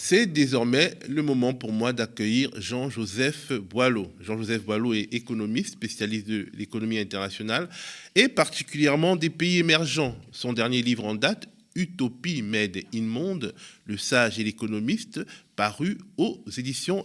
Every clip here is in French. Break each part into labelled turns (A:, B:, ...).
A: C'est désormais le moment pour moi d'accueillir Jean-Joseph Boileau. Jean-Joseph Boileau est économiste, spécialiste de l'économie internationale et particulièrement des pays émergents. Son dernier livre en date, Utopie Made in Monde, le sage et l'économiste, paru aux éditions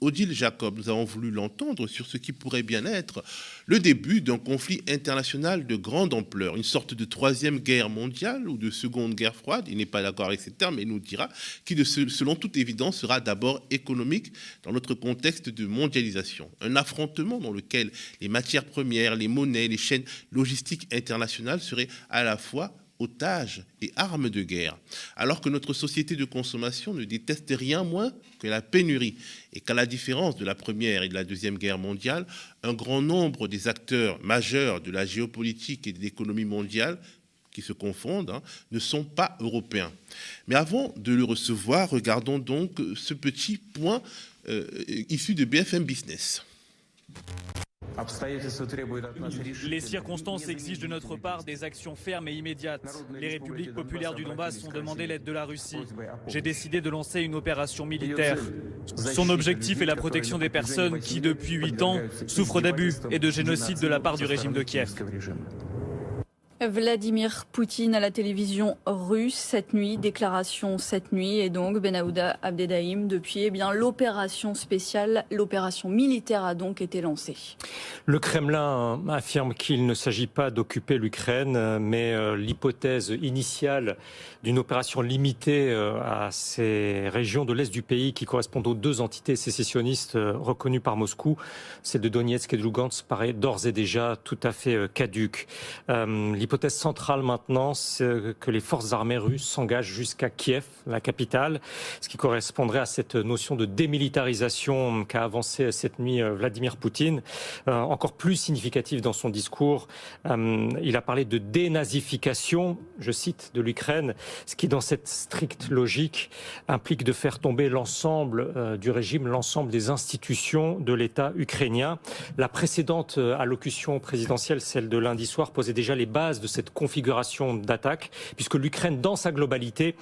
A: Odile Jacob. Nous avons voulu l'entendre sur ce qui pourrait bien être le début d'un conflit international de grande ampleur, une sorte de troisième guerre mondiale ou de seconde guerre froide. Il n'est pas d'accord avec ces termes, mais il nous dira qui, selon toute évidence, sera d'abord économique dans notre contexte de mondialisation. Un affrontement dans lequel les matières premières, les monnaies, les chaînes logistiques internationales seraient à la fois otages et armes de guerre, alors que notre société de consommation ne déteste rien moins que la pénurie, et qu'à la différence de la Première et de la Deuxième Guerre mondiale, un grand nombre des acteurs majeurs de la géopolitique et de l'économie mondiale qui se confondent, hein, ne sont pas européens. Mais avant de le recevoir, regardons donc ce petit point euh, issu de BFM Business.
B: Les circonstances exigent de notre part des actions fermes et immédiates. Les républiques populaires du Donbass ont demandé l'aide de la Russie. J'ai décidé de lancer une opération militaire. Son objectif est la protection des personnes qui, depuis huit ans, souffrent d'abus et de génocide de la part du régime de Kiev.
C: Vladimir Poutine à la télévision russe cette nuit, déclaration cette nuit, et donc Benahouda Abdedaïm, depuis, eh bien, l'opération spéciale, l'opération militaire a donc été lancée.
D: Le Kremlin affirme qu'il ne s'agit pas d'occuper l'Ukraine, mais euh, l'hypothèse initiale d'une opération limitée euh, à ces régions de l'Est du pays qui correspondent aux deux entités sécessionnistes euh, reconnues par Moscou, celle de Donetsk et de Lugansk, paraît d'ores et déjà tout à fait caduque. L'hypothèse centrale maintenant, c'est que les forces armées russes s'engagent jusqu'à Kiev, la capitale, ce qui correspondrait à cette notion de démilitarisation qu'a avancé cette nuit euh, Vladimir Poutine. Euh, encore plus significatif dans son discours, euh, il a parlé de dénazification, je cite, de l'Ukraine, ce qui dans cette stricte logique implique de faire tomber l'ensemble du régime, l'ensemble des institutions de l'État ukrainien. La précédente allocution présidentielle, celle de lundi soir, posait déjà les bases de cette configuration d'attaque, puisque l'Ukraine, dans sa globalité,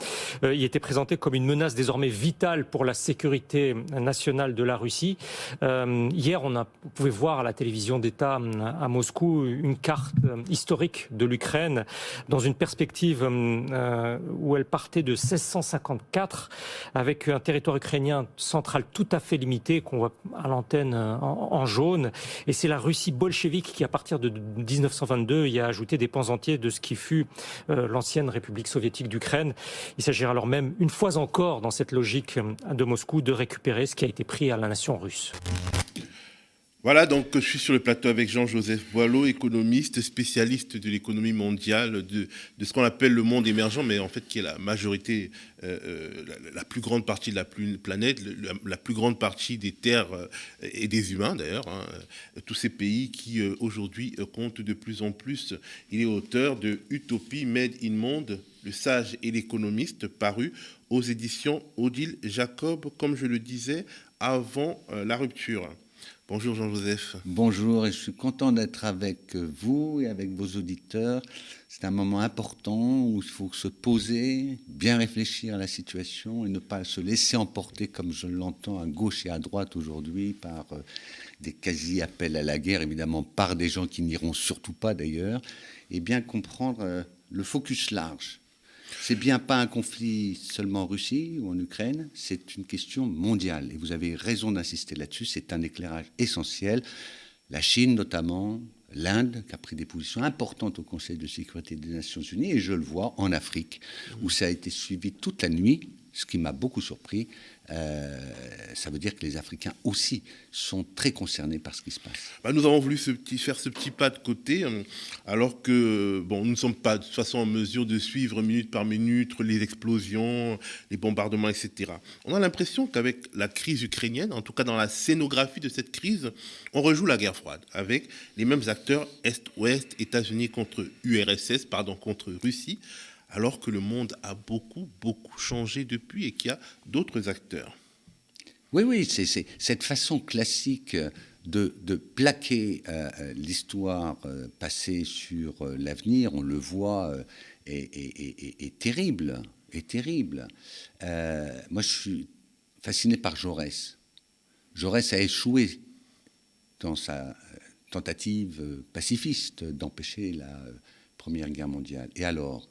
D: euh, y était présentée comme une menace désormais vitale pour la sécurité nationale de la Russie. Euh, hier, on, a, pouvait voir à la télévision d'État euh, à Moscou une carte historique de l'Ukraine dans une perspective où elle partait de 1654 avec un territoire ukrainien central tout à fait limité qu'on voit à l'antenne en, jaune. Et c'est la Russie bolchevique qui, à partir de 1922, y a ajouté des entier de ce qui fut euh, l'ancienne République soviétique d'Ukraine. Il s'agira alors même, une fois encore, dans cette logique euh, de Moscou, de récupérer ce qui a été pris à la nation russe.
A: Voilà, donc je suis sur le plateau avec Jean-Joseph Boileau, économiste, spécialiste de l'économie mondiale, de, ce qu'on appelle le monde émergent, mais en fait qui est la majorité, euh, la, plus grande partie de la planète, la, plus grande partie des terres et des humains d'ailleurs, hein, tous ces pays qui aujourd'hui comptent de plus en plus. Il est auteur de Utopie Made in Monde, le sage et l'économiste, paru aux éditions Odile Jacob, comme je le disais, avant la rupture. Bonjour Jean-Joseph.
E: Bonjour et je suis content d'être avec vous et avec vos auditeurs. C'est un moment important où il faut se poser, bien réfléchir à la situation et ne pas se laisser emporter comme je l'entends à gauche et à droite aujourd'hui par euh, des quasi-appels à la guerre, évidemment par des gens qui n'iront surtout pas d'ailleurs, et bien comprendre euh, le focus large c'est bien pas un conflit seulement en Russie ou en Ukraine, c'est une question mondiale. Et vous avez raison d'insister là-dessus, c'est un éclairage essentiel. La Chine notamment, l'Inde, qui a pris des positions importantes au Conseil de sécurité des Nations Unies, et je le vois en Afrique, où ça a été suivi toute la nuit, ce qui m'a beaucoup surpris, euh, ça veut dire que les Africains aussi sont très concernés par ce qui se passe.
A: Bah, nous avons voulu faire ce petit pas de côté, hein, alors que bon, nous ne sommes pas de toute façon en mesure de suivre minute par minute les explosions, les bombardements, etc. On a l'impression qu'avec la crise ukrainienne, en tout cas dans la scénographie de cette crise, on rejoue la guerre froide, avec les mêmes acteurs Est-Ouest, États-Unis contre URSS, pardon, contre Russie alors que le monde a beaucoup, beaucoup changé depuis et qu'il y a d'autres acteurs.
E: Oui, oui, c'est cette façon classique de, plaquer euh, l'histoire euh, passée sur euh, l'avenir, on le voit, est, terrible. est terrible. moi, je suis fasciné par Jaurès. Jaurès a échoué dans sa tentative pacifiste d'empêcher la Première Guerre mondiale. Et alors,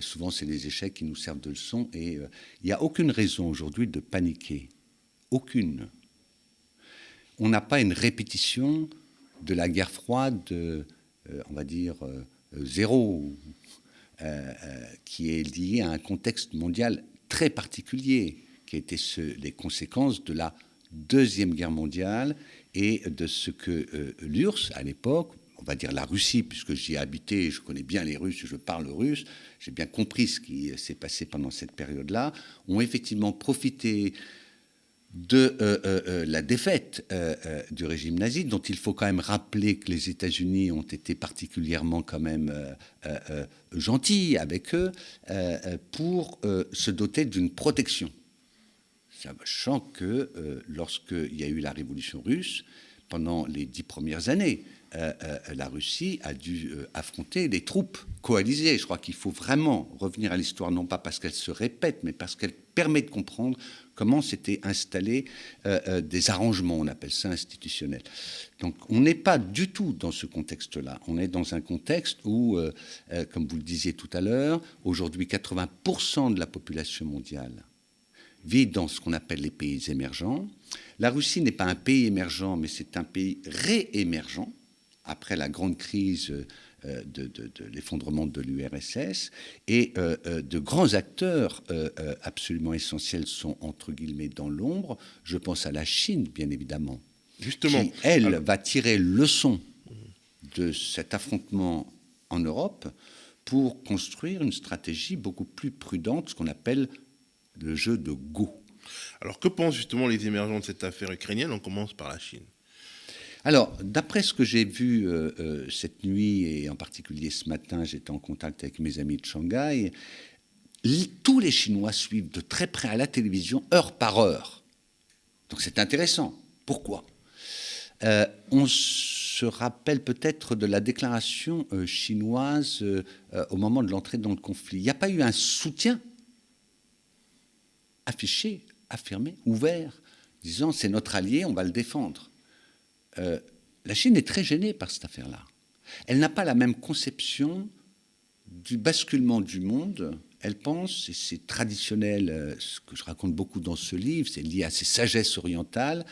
E: souvent, c'est les échecs qui nous servent de leçon. Et il n'y a aucune raison aujourd'hui de paniquer. Aucune. On n'a pas une répétition de la guerre froide, euh, on va dire, euh, zéro, euh, qui est liée à un contexte mondial très particulier, qui a été les conséquences de la Deuxième Guerre mondiale et de ce que l'URSS, à l'époque, va dire la Russie, puisque j'y ai habité, je connais bien les Russes, je parle russe, j'ai bien compris ce qui s'est passé pendant cette période-là, ont effectivement profité de euh, euh, euh, la défaite du régime nazi, dont il faut quand même rappeler que les États-Unis ont été particulièrement quand même gentils avec eux pour se doter d'une protection. Sachant que lorsqu'il y a eu la révolution russe, pendant les dix premières années, la Russie a dû affronter des troupes coalisées. Je crois qu'il faut vraiment revenir à l'histoire, non pas parce qu'elle se répète, mais parce qu'elle permet de comprendre comment s'étaient installés euh, euh, des arrangements, on appelle ça institutionnels. Donc on n'est pas du tout dans ce contexte-là. On est dans un contexte où, euh, comme vous le disiez tout à l'heure, aujourd'hui 80% de la population mondiale vit dans ce qu'on appelle les pays émergents. La Russie n'est pas un pays émergent, mais c'est un pays réémergent après la grande crise euh, de, l'effondrement de l'URSS. Et euh, euh, de grands acteurs absolument essentiels sont, entre guillemets, dans l'ombre. Je pense à la Chine, bien évidemment.
A: Justement.
E: Qui, elle, va tirer leçon de cet affrontement en Europe pour construire une stratégie beaucoup plus prudente, ce qu'on appelle le jeu de Go.
A: Alors que pensent justement les émergents de cette affaire ukrainienne? On commence par la Chine.
E: Alors, d'après ce que j'ai vu euh, euh, cette nuit, et en particulier ce matin, j'étais en contact avec mes amis de Shanghai, tous les Chinois suivent de très près à la télévision, heure par heure. Donc c'est intéressant. Pourquoi? Euh, On se rappelle peut-être de la déclaration chinoise au moment de l'entrée dans le conflit. Il n'y a pas eu un soutien affiché, affirmé, ouvert, disant c'est notre allié, on va le défendre. Euh, la Chine est très gênée par cette affaire-là. Elle n'a pas la même conception du basculement du monde. Elle pense, et c'est traditionnel, euh, ce que je raconte beaucoup dans ce livre, c'est lié à ces sagesses orientales,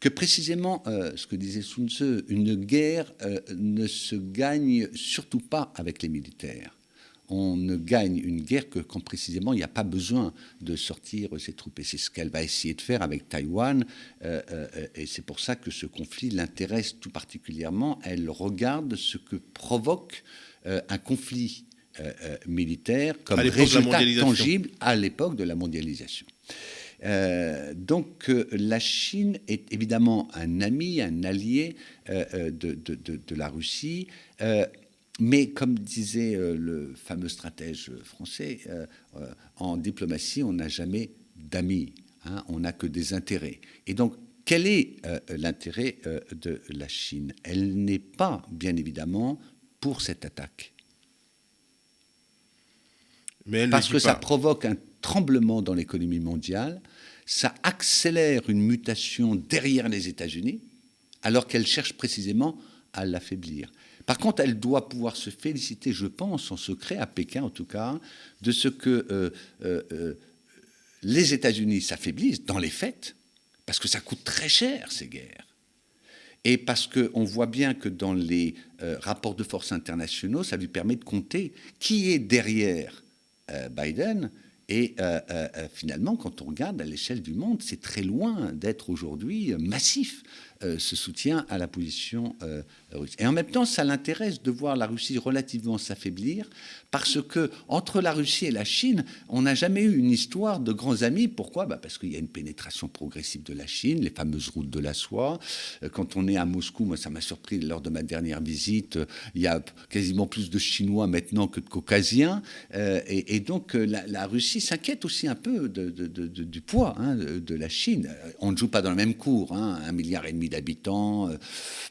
E: que précisément, euh, ce que disait Sun Tzu, une guerre ne se gagne surtout pas avec les militaires on ne gagne une guerre que quand précisément il n'y a pas besoin de sortir ses troupes. Et c'est ce qu'elle va essayer de faire avec Taïwan. Euh, euh, et c'est pour ça que ce conflit l'intéresse tout particulièrement. Elle regarde ce que provoque euh, un conflit militaire comme résultat tangible à l'époque de la mondialisation. donc la Chine est évidemment un ami, un allié de, de, la Russie. Mais comme disait euh, le fameux stratège français, euh, euh, en diplomatie, on n'a jamais d'amis, hein, on n'a que des intérêts. Et donc, quel est l'intérêt de la Chine? Elle n'est pas, bien évidemment, pour cette attaque. Mais Parce que ça provoque un tremblement dans l'économie mondiale, ça accélère une mutation derrière les États-Unis, alors qu'elle cherche précisément à l'affaiblir. Par contre, elle doit pouvoir se féliciter, je pense, en secret, à Pékin en tout cas, de ce que euh, euh, euh, les États-Unis s'affaiblissent dans les faits, parce que ça coûte très cher ces guerres. Et parce qu'on voit bien que dans les rapports de force internationaux, ça lui permet de compter qui est derrière Biden. Et finalement, quand on regarde à l'échelle du monde, c'est très loin d'être aujourd'hui massif. Euh, ce soutien à la position euh, russe. Et en même temps, ça l'intéresse de voir la Russie relativement s'affaiblir, parce que entre la Russie et la Chine, on n'a jamais eu une histoire de grands amis. Pourquoi? Bah Parce qu'il y a une pénétration progressive de la Chine, les fameuses routes de la soie. Euh, quand on est à Moscou, moi, ça m'a surpris lors de ma dernière visite, il y a quasiment plus de Chinois maintenant que de Caucasiens. Et, donc, la, Russie s'inquiète aussi un peu du poids hein, de, la Chine. On ne joue pas dans le même cours, hein, un milliard et demi d'habitants, euh,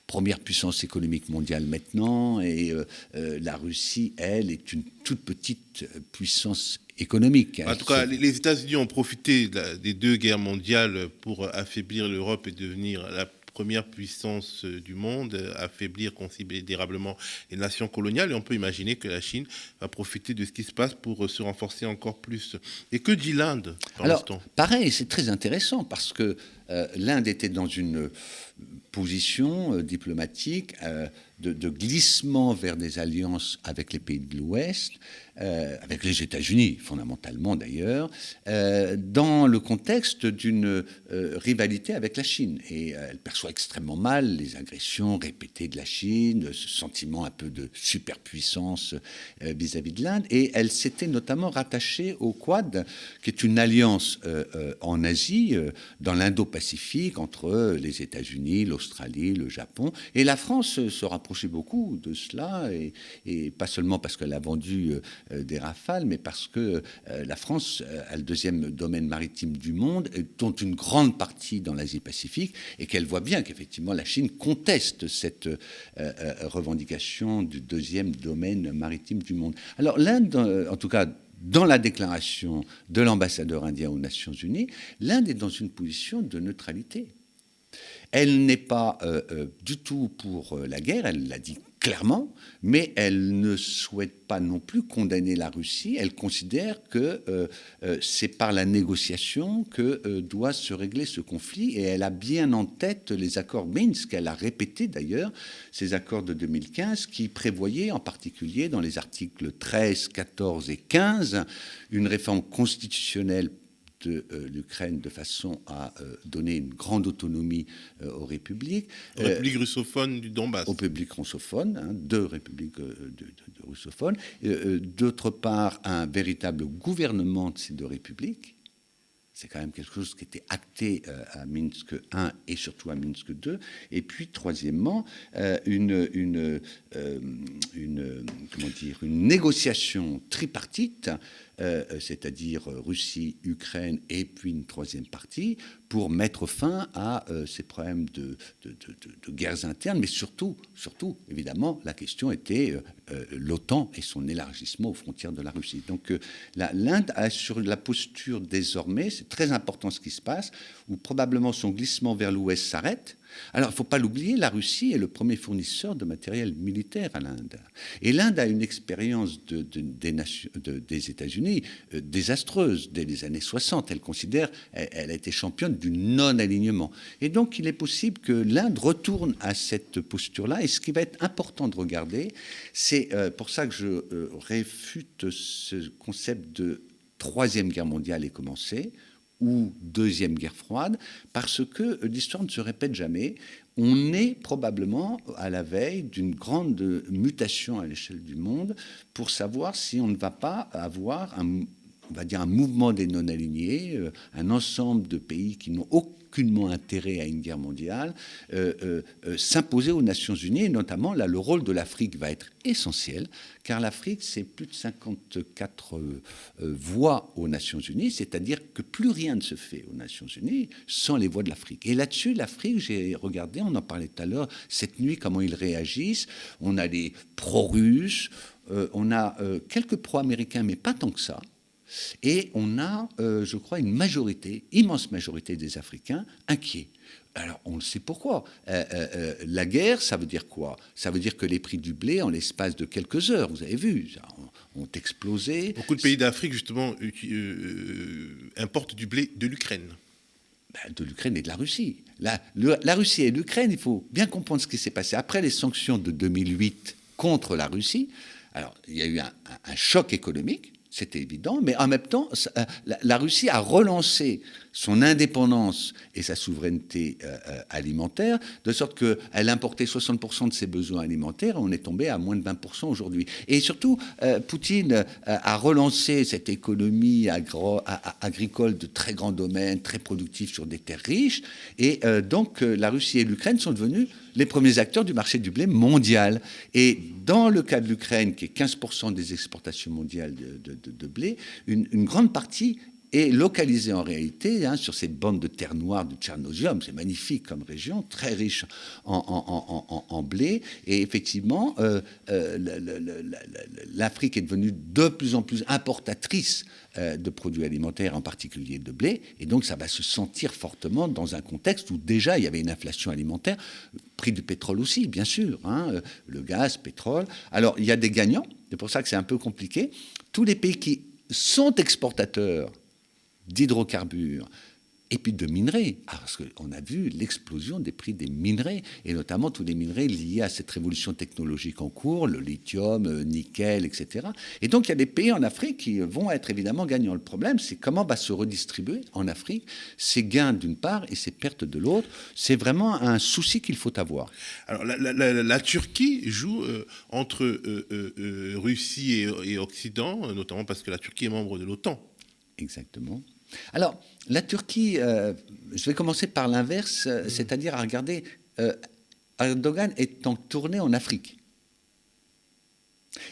E: première puissance économique mondiale maintenant, et euh, euh, la Russie, elle, est une toute petite puissance économique.
A: En tout cas, les États-Unis ont profité des deux guerres mondiales pour affaiblir l'Europe et devenir la première puissance euh, du monde, euh, affaiblir considérablement les nations coloniales. Et on peut imaginer que la Chine va profiter de ce qui se passe pour euh, se renforcer encore plus. Et que dit l'Inde
E: Alors, pareil, c'est très intéressant parce que l'Inde était dans une position diplomatique de, glissement vers des alliances avec les pays de l'Ouest, euh, avec les États-Unis fondamentalement d'ailleurs, euh, dans le contexte d'une euh, rivalité avec la Chine. Et elle perçoit extrêmement mal les agressions répétées de la Chine, ce sentiment un peu de superpuissance vis-à-vis de l'Inde. Et elle s'était notamment rattachée au Quad, qui est une alliance en Asie, dans l'Indo-Pacifique, entre les États-Unis, l'Australie, le Japon. Et la France se rapprochait beaucoup de cela, et, pas seulement parce qu'elle a vendu des rafales, mais parce que euh, la France euh, a le deuxième domaine maritime du monde, dont une grande partie dans l'Asie-Pacifique, et qu'elle voit bien qu'effectivement la Chine conteste cette revendication du deuxième domaine maritime du monde. Alors l'Inde, en tout cas dans la déclaration de l'ambassadeur indien aux Nations Unies, l'Inde est dans une position de neutralité. Elle n'est pas du tout pour la guerre, elle l'a dit clairement, mais elle ne souhaite pas non plus condamner la Russie. Elle considère que euh, euh, c'est par la négociation que euh, doit se régler ce conflit, et elle a bien en tête les accords Minsk. Elle a répété d'ailleurs ces accords de 2015 qui prévoyaient en particulier dans les articles 13, 14 et 15 une réforme constitutionnelle de euh, l'Ukraine de façon à euh, donner une grande autonomie euh, aux républiques.
A: République russophone du Donbass.
E: Aux républiques russophones, hein, deux républiques de, russophones. D'autre part, un véritable gouvernement de ces deux républiques c'est quand même quelque chose qui était acté à Minsk I et surtout à Minsk II. Et puis, troisièmement, une, une, une, comment dire, une négociation tripartite euh, c'est-à-dire Russie, Ukraine et puis une troisième partie, pour mettre fin à euh, ces problèmes de, guerres internes, mais surtout, surtout, évidemment, la question était euh, l'OTAN et son élargissement aux frontières de la Russie. Donc l'Inde a sur la posture désormais, c'est très important ce qui se passe, où probablement son glissement vers l'ouest s'arrête, alors, il ne faut pas l'oublier, la Russie est le premier fournisseur de matériel militaire à l'Inde. Et l'Inde a une expérience de, des, États-Unis euh, désastreuse dès les années 60. Elle considère, elle, a été championne du non-alignement. Et donc, il est possible que l'Inde retourne à cette posture-là. Et ce qui va être important de regarder, c'est euh, pour ça que je euh, réfute ce concept de troisième guerre mondiale est commencée ou deuxième guerre froide, parce que l'histoire ne se répète jamais. On est probablement à la veille d'une grande mutation à l'échelle du monde pour savoir si on ne va pas avoir un, on va dire un mouvement des non-alignés, euh, un ensemble de pays qui n'ont aucun aucunement intérêt à une guerre mondiale, euh, euh, s'imposer aux Nations Unies. Et notamment, là, le rôle de l'Afrique va être essentiel, car l'Afrique, c'est plus de 54 voix aux Nations Unies, c'est-à-dire que plus rien ne se fait aux Nations Unies sans les voix de l'Afrique. Et là-dessus, l'Afrique, j'ai regardé, on en parlait tout à l'heure, cette nuit, comment ils réagissent. On a les pro-russes, on a quelques pro-américains, mais pas tant que ça. Et on a, euh, je crois, une majorité, immense majorité des Africains inquiets. Alors, on le sait pourquoi. Euh, euh, la guerre, ça veut dire quoi? Ça veut dire que les prix du blé, en l'espace de quelques heures, vous avez vu, ont, explosé.
A: Beaucoup de pays d'Afrique, justement, importent du blé de l'Ukraine.
E: Ben, de l'Ukraine et de la Russie. La, Russie et l'Ukraine, il faut bien comprendre ce qui s'est passé. Après les sanctions de 2008 contre la Russie, alors, il y a eu un choc économique c'était évident, mais en même temps, euh, la Russie a relancé son indépendance et sa souveraineté euh, euh, alimentaire, de sorte qu'elle importait 60% de ses besoins alimentaires, on est tombé à moins de 20% aujourd'hui. Et surtout, Poutine a relancé cette économie agricole de très grands domaines, très productifs sur des terres riches, et donc la Russie et l'Ukraine sont devenus les premiers acteurs du marché du blé mondial. Et dans le cas de l'Ukraine, qui est 15% des exportations mondiales de, blé, une, grande partie est localisé en réalité hein, sur ces bandes de terre noire de Tchernosium. C'est magnifique comme région, très riche en, blé. Et effectivement, euh, euh, l'Afrique est devenue de plus en plus importatrice euh, de produits alimentaires, en particulier de blé. Et donc, ça va se sentir fortement dans un contexte où déjà il y avait une inflation alimentaire, prix du pétrole aussi, bien sûr, hein, le gaz, pétrole. Alors, il y a des gagnants. C'est pour ça que c'est un peu compliqué. Tous les pays qui sont exportateurs d'hydrocarbures et puis de minerais, ah, parce qu'on a vu l'explosion des prix des minerais, et notamment tous les minerais liés à cette révolution technologique en cours, le lithium, le euh, nickel, etc. Et donc il y a des pays en Afrique qui vont être évidemment gagnants. Le problème, c'est comment va se redistribuer en Afrique ces gains d'une part et ces pertes de l'autre. C'est vraiment un souci qu'il faut avoir.
A: Alors la, Turquie joue euh, entre euh, Russie et, et Occident, notamment parce que la Turquie est membre de l'OTAN.
E: Exactement. Alors, la Turquie, euh, je vais commencer par l'inverse, euh, c'est-à-dire à regarder, euh, Erdogan est en tournée en Afrique.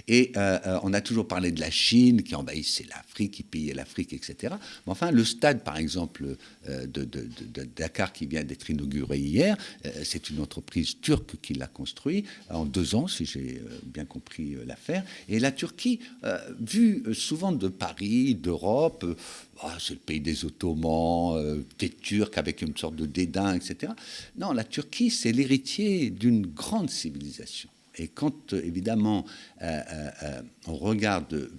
E: Et euh, euh, on a toujours parlé de la Chine qui envahissait l'Afrique, qui pillait l'Afrique, etc. Mais enfin, le stade, par exemple, euh, de, Dakar qui vient d'être inauguré hier, c'est une entreprise turque qui l'a construit en deux ans, si j'ai bien compris l'affaire. Et la Turquie, vue souvent de Paris, d'Europe, ah, c'est le pays des Ottomans, des Turcs avec une sorte de dédain, etc. Non, la Turquie, c'est l'héritier d'une grande civilisation. Et quand, évidemment, euh, euh, euh, on regarde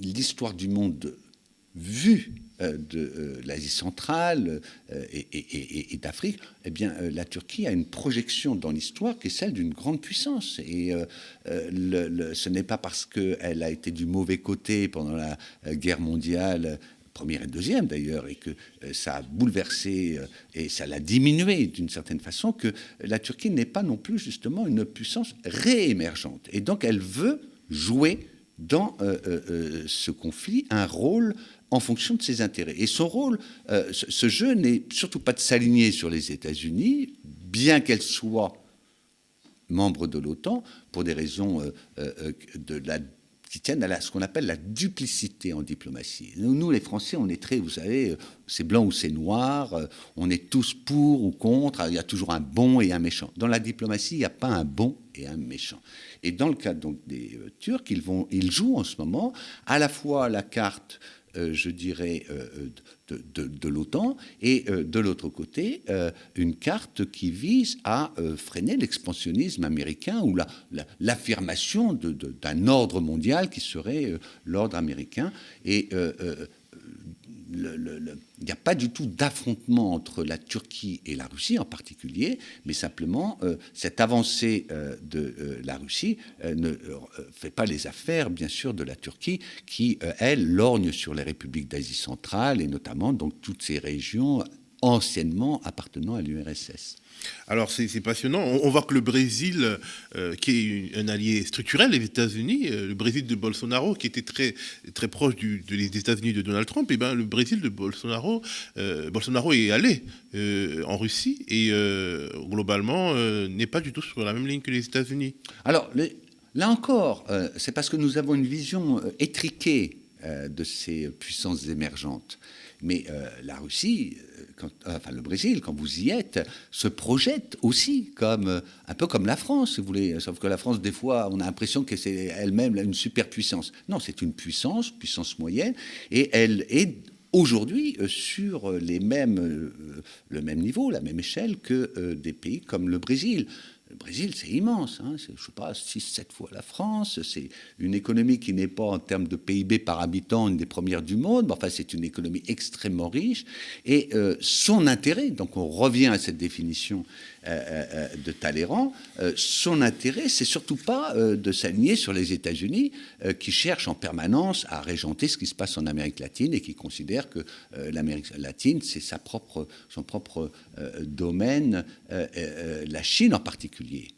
E: l'histoire du monde vue de l'Asie centrale et, d'Afrique, eh bien, la Turquie a une projection dans l'histoire qui est celle d'une grande puissance. Et ce n'est pas parce qu'elle a été du mauvais côté pendant la guerre mondiale première et deuxième d'ailleurs, et que euh, ça a bouleversé euh, et ça l'a diminué d'une certaine façon, que la Turquie n'est pas non plus justement une puissance réémergente. Et donc elle veut jouer dans euh, ce conflit un rôle en fonction de ses intérêts. Et son rôle, ce jeu n'est surtout pas de s'aligner sur les États-Unis, bien qu'elle soit membre de l'OTAN, pour des raisons de la tiennent à ce qu'on appelle la duplicité en diplomatie. Nous, les Français, on est très, vous savez, euh, c'est blanc ou c'est noir, euh, on est tous pour ou contre, il y a toujours un bon et un méchant. Dans la diplomatie, il n'y a pas un bon et un méchant. Et dans le cas donc des euh, Turcs, ils, vont, ils jouent en ce moment à la fois la carte je dirais, euh, de, l'OTAN, et euh, de l'autre côté, une carte qui vise à freiner l'expansionnisme américain ou l'affirmation d'un ordre mondial qui serait l'ordre américain. Et il n'y a pas du tout d'affrontement entre la Turquie et la Russie en particulier, mais simplement euh, cette avancée euh, de euh, la Russie ne fait pas les affaires, bien sûr, de la Turquie, qui, elle, lorgne sur les républiques d'Asie centrale et notamment donc toutes ces régions anciennement appartenant à l'URSS.
A: Alors c'est passionnant. On, voit que le Brésil, euh, qui est un allié structurel des États-Unis, euh, le Brésil de Bolsonaro, qui était très, proche du, des États-Unis de Donald Trump, et eh ben le Brésil de Bolsonaro, euh, Bolsonaro est allé en Russie et globalement n'est pas du tout sur la même ligne que les États-Unis.
E: Alors là encore, c'est parce que nous avons une vision étriquée de ces puissances émergentes. Mais euh, la Russie, euh, enfin le Brésil, quand vous y êtes, se projette aussi comme euh, un peu comme la France, si vous voulez. Sauf que la France, des fois, on a l'impression que c'est elle-même une superpuissance. Non, c'est une puissance, puissance moyenne, et elle est aujourd'hui sur les mêmes, le même niveau, la même échelle que des pays comme le Brésil. Le Brésil, c'est immense, hein, je ne sais pas, 6-7 fois la France, c'est une économie qui n'est pas en termes de PIB par habitant une des premières du monde, mais enfin c'est une économie extrêmement riche, et euh, son intérêt, donc on revient à cette définition de Talleyrand, son intérêt, c'est surtout pas de s'aligner sur les États-Unis, qui cherchent en permanence à régenter ce qui se passe en Amérique latine et qui considèrent que l'Amérique latine, c'est sa propre, son propre domaine, la Chine en particulier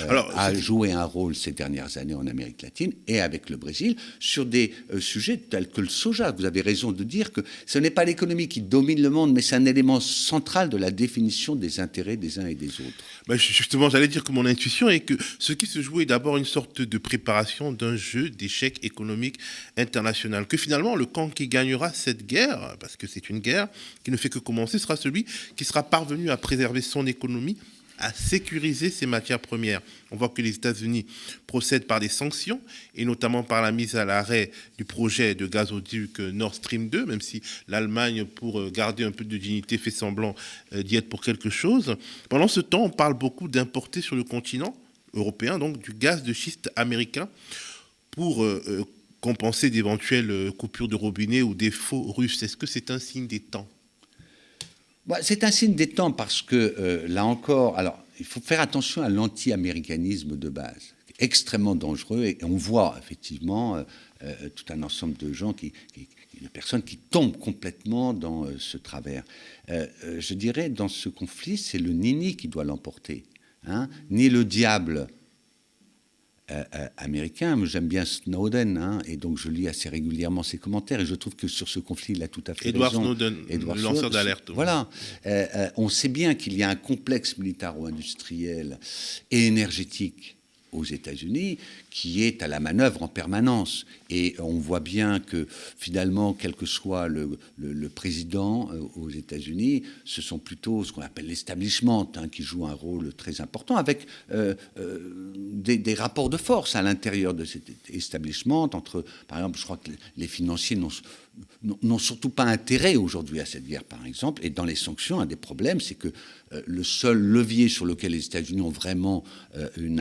E: euh, a joué un rôle ces dernières années en Amérique latine et avec le Brésil sur des euh, sujets tels que le soja. Vous avez raison de dire que ce n'est pas l'économie qui domine le monde, mais c'est un élément central de la définition des intérêts des uns et des autres.
A: Ben justement, j'allais dire que mon intuition est que ce qui se joue est d'abord une sorte de préparation d'un jeu d'échecs économiques international. Que finalement, le camp qui gagnera cette guerre, parce que c'est une guerre qui ne fait que commencer, sera celui qui sera parvenu à préserver son économie à sécuriser ces matières premières. On voit que les États-Unis procèdent par des sanctions, et notamment par la mise à l'arrêt du projet de gazoduc Nord Stream 2, même si l'Allemagne, pour euh, garder un peu de dignité, fait semblant euh, d'y être pour quelque chose. Pendant ce temps, on parle beaucoup d'importer sur le continent européen, donc du gaz de schiste américain, pour euh, compenser d'éventuelles coupures de robinet ou défauts russes. Est-ce que c'est un signe des temps?
E: C'est un signe des temps parce que, euh, là encore, alors, il faut faire attention à l'anti-américanisme de base, extrêmement dangereux, et on voit effectivement euh, euh, tout un ensemble de gens, qui, de personnes qui tombent complètement dans ce travers. je dirais, dans ce conflit, c'est le nini qui doit l'emporter, hein, ni le diable euh, euh, américain. J'aime bien Snowden, hein, et donc je lis assez régulièrement ses commentaires, et je trouve que sur ce conflit, il a tout à fait
A: Edward
E: raison.
A: Snowden, Edward lanceur d'alerte.
E: Voilà. Euh, on sait bien qu'il y a un complexe militaro-industriel et énergétique aux États-Unis qui est à la manœuvre en permanence. Et on voit bien que finalement, quel que soit le, président euh, aux États-Unis, ce sont plutôt ce qu'on appelle l'establishment hein, qui joue un rôle très important avec euh, euh, des, rapports de force à l'intérieur de cet establishment entre, par exemple, je crois que les financiers n'ont surtout pas intérêt aujourd'hui à cette guerre, par exemple. Et dans les sanctions, un des problèmes, c'est que le seul levier sur lequel les États-Unis ont vraiment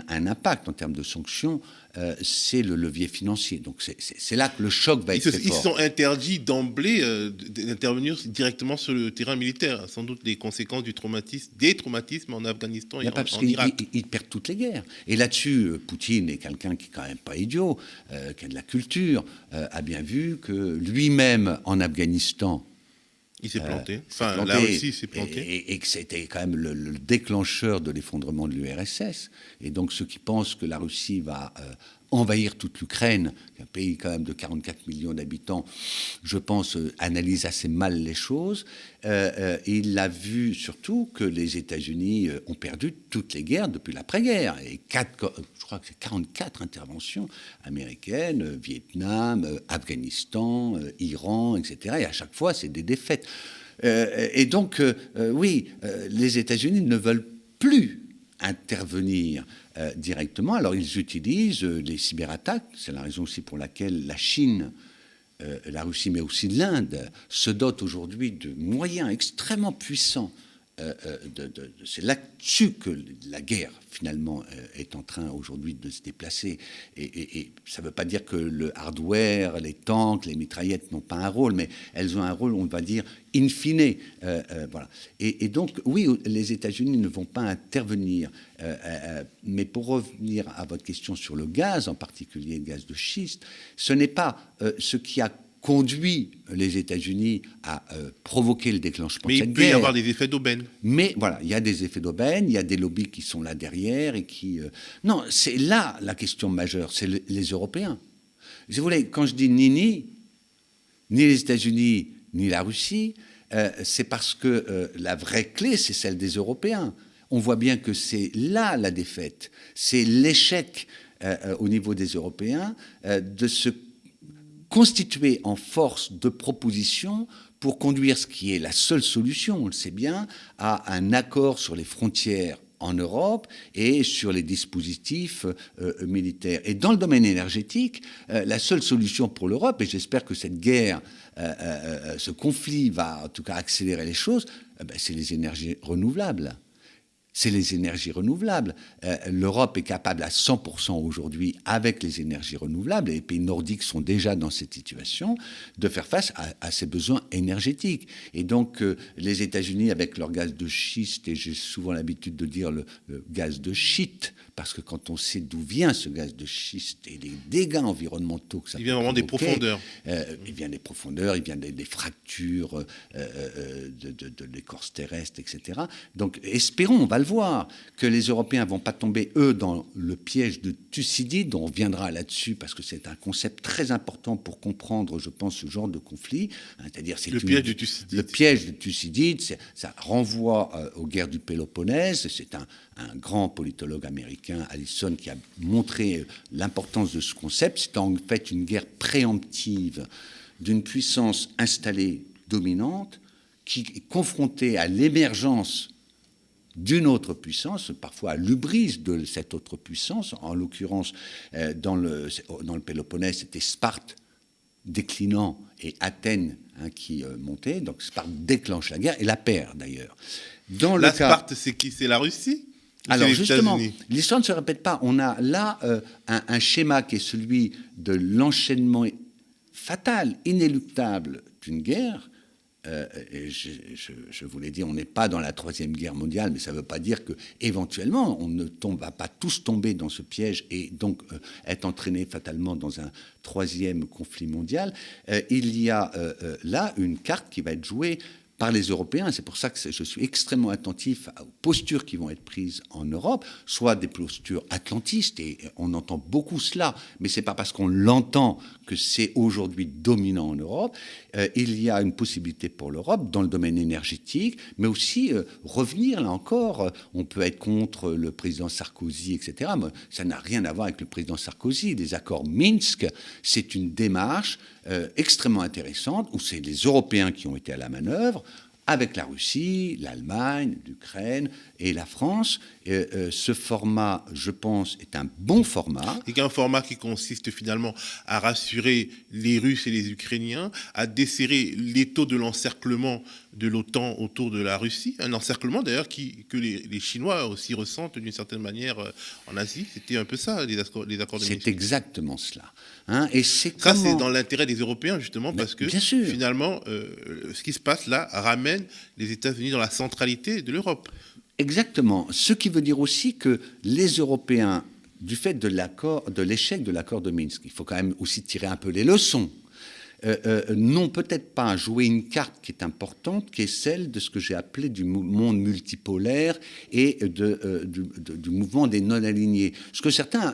E: un impact en termes de sanctions, euh, c'est le levier financier. Donc c'est là que le choc va être
A: ils, Ils sont interdits d'emblée euh, d'intervenir directement sur le terrain militaire. Sans doute les conséquences du traumatisme, des traumatismes en Afghanistan et en, parce Irak.
E: Ils, perdent toutes les guerres. Et là-dessus, euh, Poutine est quelqu'un qui est quand même pas idiot, qui a de la culture, a bien vu que lui-même en Afghanistan,
A: il s'est planté. enfin, là aussi, il s'est planté.
E: Et, que c'était quand même le, déclencheur de l'effondrement de l'URSS. Et donc, ceux qui pensent que la Russie va euh, envahir toute l'Ukraine, un pays quand même de 44 millions d'habitants, je pense, euh, analyse assez mal les choses. Euh, euh, il a vu surtout que les États-Unis ont perdu toutes les guerres depuis l'après-guerre. Et quatre, je crois que c'est 44 interventions américaines, Vietnam, Afghanistan, Iran, etc. Et à chaque fois, c'est des défaites. et donc, oui, les États-Unis ne veulent plus intervenir euh, directement. Alors ils utilisent euh, les cyberattaques, c'est la raison aussi pour laquelle la Chine, euh, la Russie, mais aussi l'Inde se dotent aujourd'hui de moyens extrêmement puissants c'est là-dessus que la guerre, finalement, euh, est en train aujourd'hui de se déplacer. Et, ça ne veut pas dire que le hardware, les tanks, les mitraillettes n'ont pas un rôle, mais elles ont un rôle, on va dire, in fine. voilà. Et, donc, oui, les États-Unis ne vont pas intervenir. mais pour revenir à votre question sur le gaz, en particulier le gaz de schiste, ce n'est pas ce qui a conduit les États-Unis à euh, provoquer le déclenchement
A: de
E: cette
A: guerre.
E: Mais il peut
A: y avoir des effets d'aubaine.
E: Mais voilà, il y a des effets d'aubaine, il y a des lobbies qui sont là derrière et qui... Euh, non, c'est là la question majeure, c'est les Européens. Si vous voulez, quand je dis ni ni, ni les États-Unis, ni la Russie, euh, c'est parce que la vraie clé, c'est celle des Européens. On voit bien que c'est là la défaite, c'est l'échec au niveau des Européens de se constituer en force de proposition pour conduire ce qui est la seule solution, on le sait bien, à un accord sur les frontières en Europe et sur les dispositifs euh, militaires. Et dans le domaine énergétique, euh, la seule solution pour l'Europe, et j'espère que cette guerre, euh, ce conflit va en tout cas accélérer les choses, ben, c'est les énergies renouvelables c'est les énergies renouvelables. Euh, L'Europe est capable à 100% aujourd'hui, avec les énergies renouvelables, et les pays nordiques sont déjà dans cette situation, de faire face à, ces besoins énergétiques. Et donc, euh, les États-Unis, avec leur gaz de schiste, et j'ai souvent l'habitude de dire le, gaz de shit, parce que quand on sait d'où vient ce gaz de schiste et les dégâts environnementaux que ça
A: Il vient vraiment des profondeurs.
E: Euh, il vient des profondeurs, il vient des, fractures de, de l'écorce terrestre, etc. Donc, espérons, on va le voir, que les Européens vont pas tomber, eux, dans le piège de Thucydide, dont on reviendra là-dessus, parce que c'est un concept très important pour comprendre, je pense, ce genre de conflit. Hein, c'est-à-dire, c'est
A: le, piège de Thucydide.
E: Le piège de Thucydide, ça renvoie euh, aux guerres du Péloponnèse. C'est un, un, grand politologue américain, Allison, qui a montré euh, l'importance de ce concept. C'est en fait une guerre préemptive d'une puissance installée dominante qui est confrontée à l'émergence d'une autre puissance, parfois à l'ubris de cette autre puissance. En l'occurrence, euh, dans le, dans le Péloponnèse, c'était Sparte déclinant et Athènes hein, qui euh, montait. Donc Sparte déclenche la guerre et la perd d'ailleurs.
A: Dans la Sparte, c'est qui? C'est la Russie?
E: Alors justement, l'histoire ne se répète pas. On a là euh, un, un, schéma qui est celui de l'enchaînement fatal, inéluctable d'une guerre euh, et je, vous l'ai dit, on n'est pas dans la troisième guerre mondiale, mais ça ne veut pas dire que éventuellement on ne va pas tous tomber dans ce piège et donc euh, être entraîné fatalement dans un troisième conflit mondial. Euh, il y a là une carte qui va être jouée par les Européens. C'est pour ça que je suis extrêmement attentif aux postures qui vont être prises en Europe, soit des postures atlantistes, et on entend beaucoup cela, mais c'est pas parce qu'on l'entend que c'est aujourd'hui dominant en Europe. Euh, il y a une possibilité pour l'Europe dans le domaine énergétique, mais aussi euh, revenir, là encore, euh, on peut être contre le président Sarkozy, etc. Mais ça n'a rien à voir avec le président Sarkozy. Les accords Minsk, c'est une démarche euh, extrêmement intéressante où c'est les Européens qui ont été à la manœuvre avec la Russie, l'Allemagne, l'Ukraine et la France. Euh, ce format, je pense, est un bon format.
A: Et un format qui consiste finalement à rassurer les Russes et les Ukrainiens, à desserrer les taux de l'encerclement de l'OTAN autour de la Russie, un encerclement d'ailleurs que les, Chinois aussi ressentent d'une certaine manière euh, en Asie. C'était un peu ça, les accords, les accords de
E: C'est exactement cela. Hein, et c'est
A: ça, c'est dans l'intérêt des Européens justement, parce que finalement, euh, ce qui se passe là ramène les États-Unis dans la centralité de l'Europe.
E: Exactement. Ce qui veut dire aussi que les Européens, du fait de l'échec de l'accord de Minsk, il faut quand même aussi tirer un peu les leçons. Euh, euh, n'ont peut-être pas joué une carte qui est importante, qui est celle de ce que j'ai appelé du monde multipolaire et euh, du, mouvement des non-alignés. Ce que certains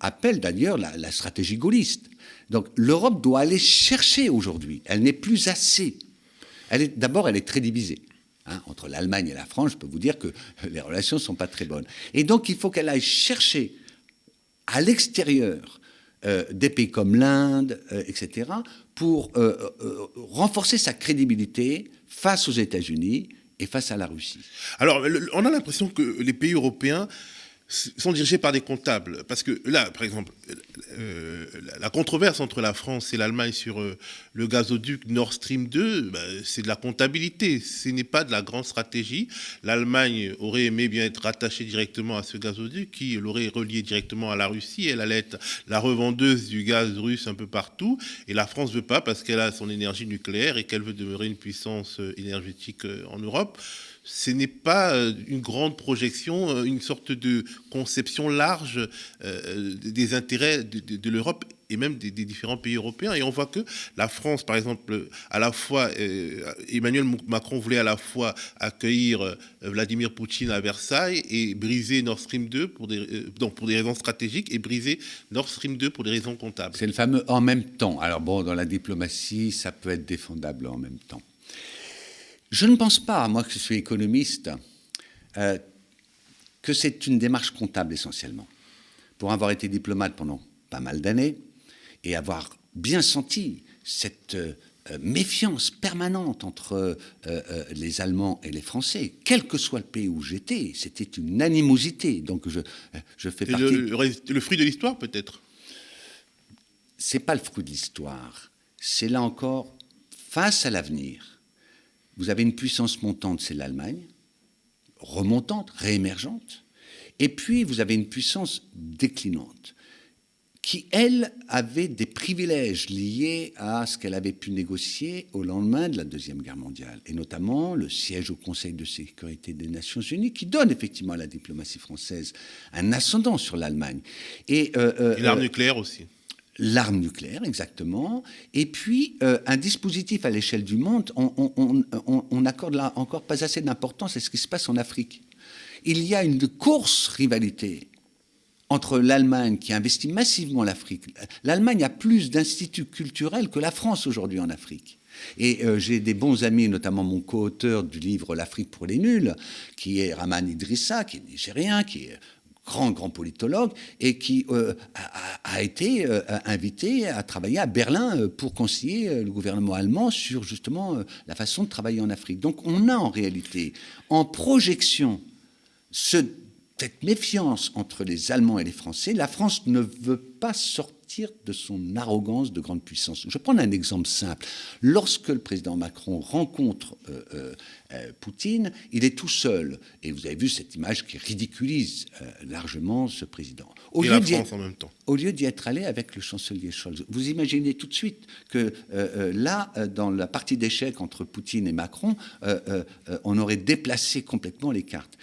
E: appellent d'ailleurs la, stratégie gaulliste. Donc l'Europe doit aller chercher aujourd'hui. Elle n'est plus assez. D'abord, elle est très divisée. Hein, entre l'Allemagne et la France, je peux vous dire que les relations ne sont pas très bonnes. Et donc, il faut qu'elle aille chercher à l'extérieur euh, des pays comme l'Inde, euh, etc., pour euh, renforcer sa crédibilité face aux États-Unis et face à la Russie.
A: Alors, on a l'impression que les pays européens sont dirigés par des comptables. Parce que là, par exemple, euh, la controverse entre la France et l'Allemagne sur euh, le gazoduc Nord Stream 2, bah, c'est de la comptabilité. Ce n'est pas de la grande stratégie. L'Allemagne aurait aimé bien être rattachée directement à ce gazoduc, qui l'aurait relié directement à la Russie. Elle allait être la revendeuse du gaz russe un peu partout. Et la France ne veut pas parce qu'elle a son énergie nucléaire et qu'elle veut demeurer une puissance euh, énergétique en Europe ce n'est pas euh, une grande projection, euh, une sorte de conception large euh, des intérêts de, l'Europe et même des, différents pays européens. Et on voit que la France, par exemple, à la fois, Emmanuel Macron voulait à la fois accueillir Vladimir Poutine à Versailles et briser Nord Stream 2 pour des, pour des raisons stratégiques et briser Nord Stream 2 pour des raisons comptables.
E: C'est le fameux en même temps. Alors bon, dans la diplomatie, ça peut être défendable en même temps. Je ne pense pas, moi que je suis économiste, euh, que c'est une démarche comptable essentiellement. Pour avoir été diplomate pendant pas mal d'années et avoir bien senti cette euh, méfiance permanente entre euh, les Allemands et les Français, quel que soit le pays où j'étais, c'était une animosité. Donc je, je fais partie.
A: Le, le fruit de l'histoire peut-être?
E: C'est pas le fruit de l'histoire. C'est là encore face à l'avenir vous avez une puissance montante, c'est l'Allemagne, remontante, réémergente, et puis vous avez une puissance déclinante, qui, elle, avait des privilèges liés à ce qu'elle avait pu négocier au lendemain de la Deuxième Guerre mondiale, et notamment le siège au Conseil de sécurité des Nations Unies, qui donne effectivement à la diplomatie française un ascendant sur l'Allemagne.
A: Et, euh, euh, et l'arme nucléaire aussi
E: l'arme nucléaire, exactement, et puis euh, un dispositif à l'échelle du monde. On, on, accorde là encore pas assez d'importance à ce qui se passe en Afrique. il y a une course rivalité entre l'Allemagne qui investit massivement l'Afrique. L'Allemagne a plus d'instituts culturels que la France aujourd'hui en Afrique. Et euh, j'ai des bons amis, notamment mon co-auteur du livre L'Afrique pour les nuls, qui est Raman Idrissa, qui est nigérien, qui est grand, grand politologue, et qui euh, a, été euh, invité à travailler à Berlin pour conseiller le gouvernement allemand sur justement la façon de travailler en Afrique. Donc on a en réalité, en projection, ce cette méfiance entre les Allemands et les Français, la France ne veut pas sortir de son arrogance de grande puissance. Je prendre un exemple simple. Lorsque le président Macron rencontre euh, euh, euh, Poutine, il est tout seul. Et vous avez vu cette image qui ridiculise largement ce président.
A: Au et lieu la France en même temps.
E: Au lieu d'y être allé avec le chancelier Scholz. Vous imaginez tout de suite que là, dans la partie d'échec entre Poutine et Macron, on aurait déplacé complètement les cartes.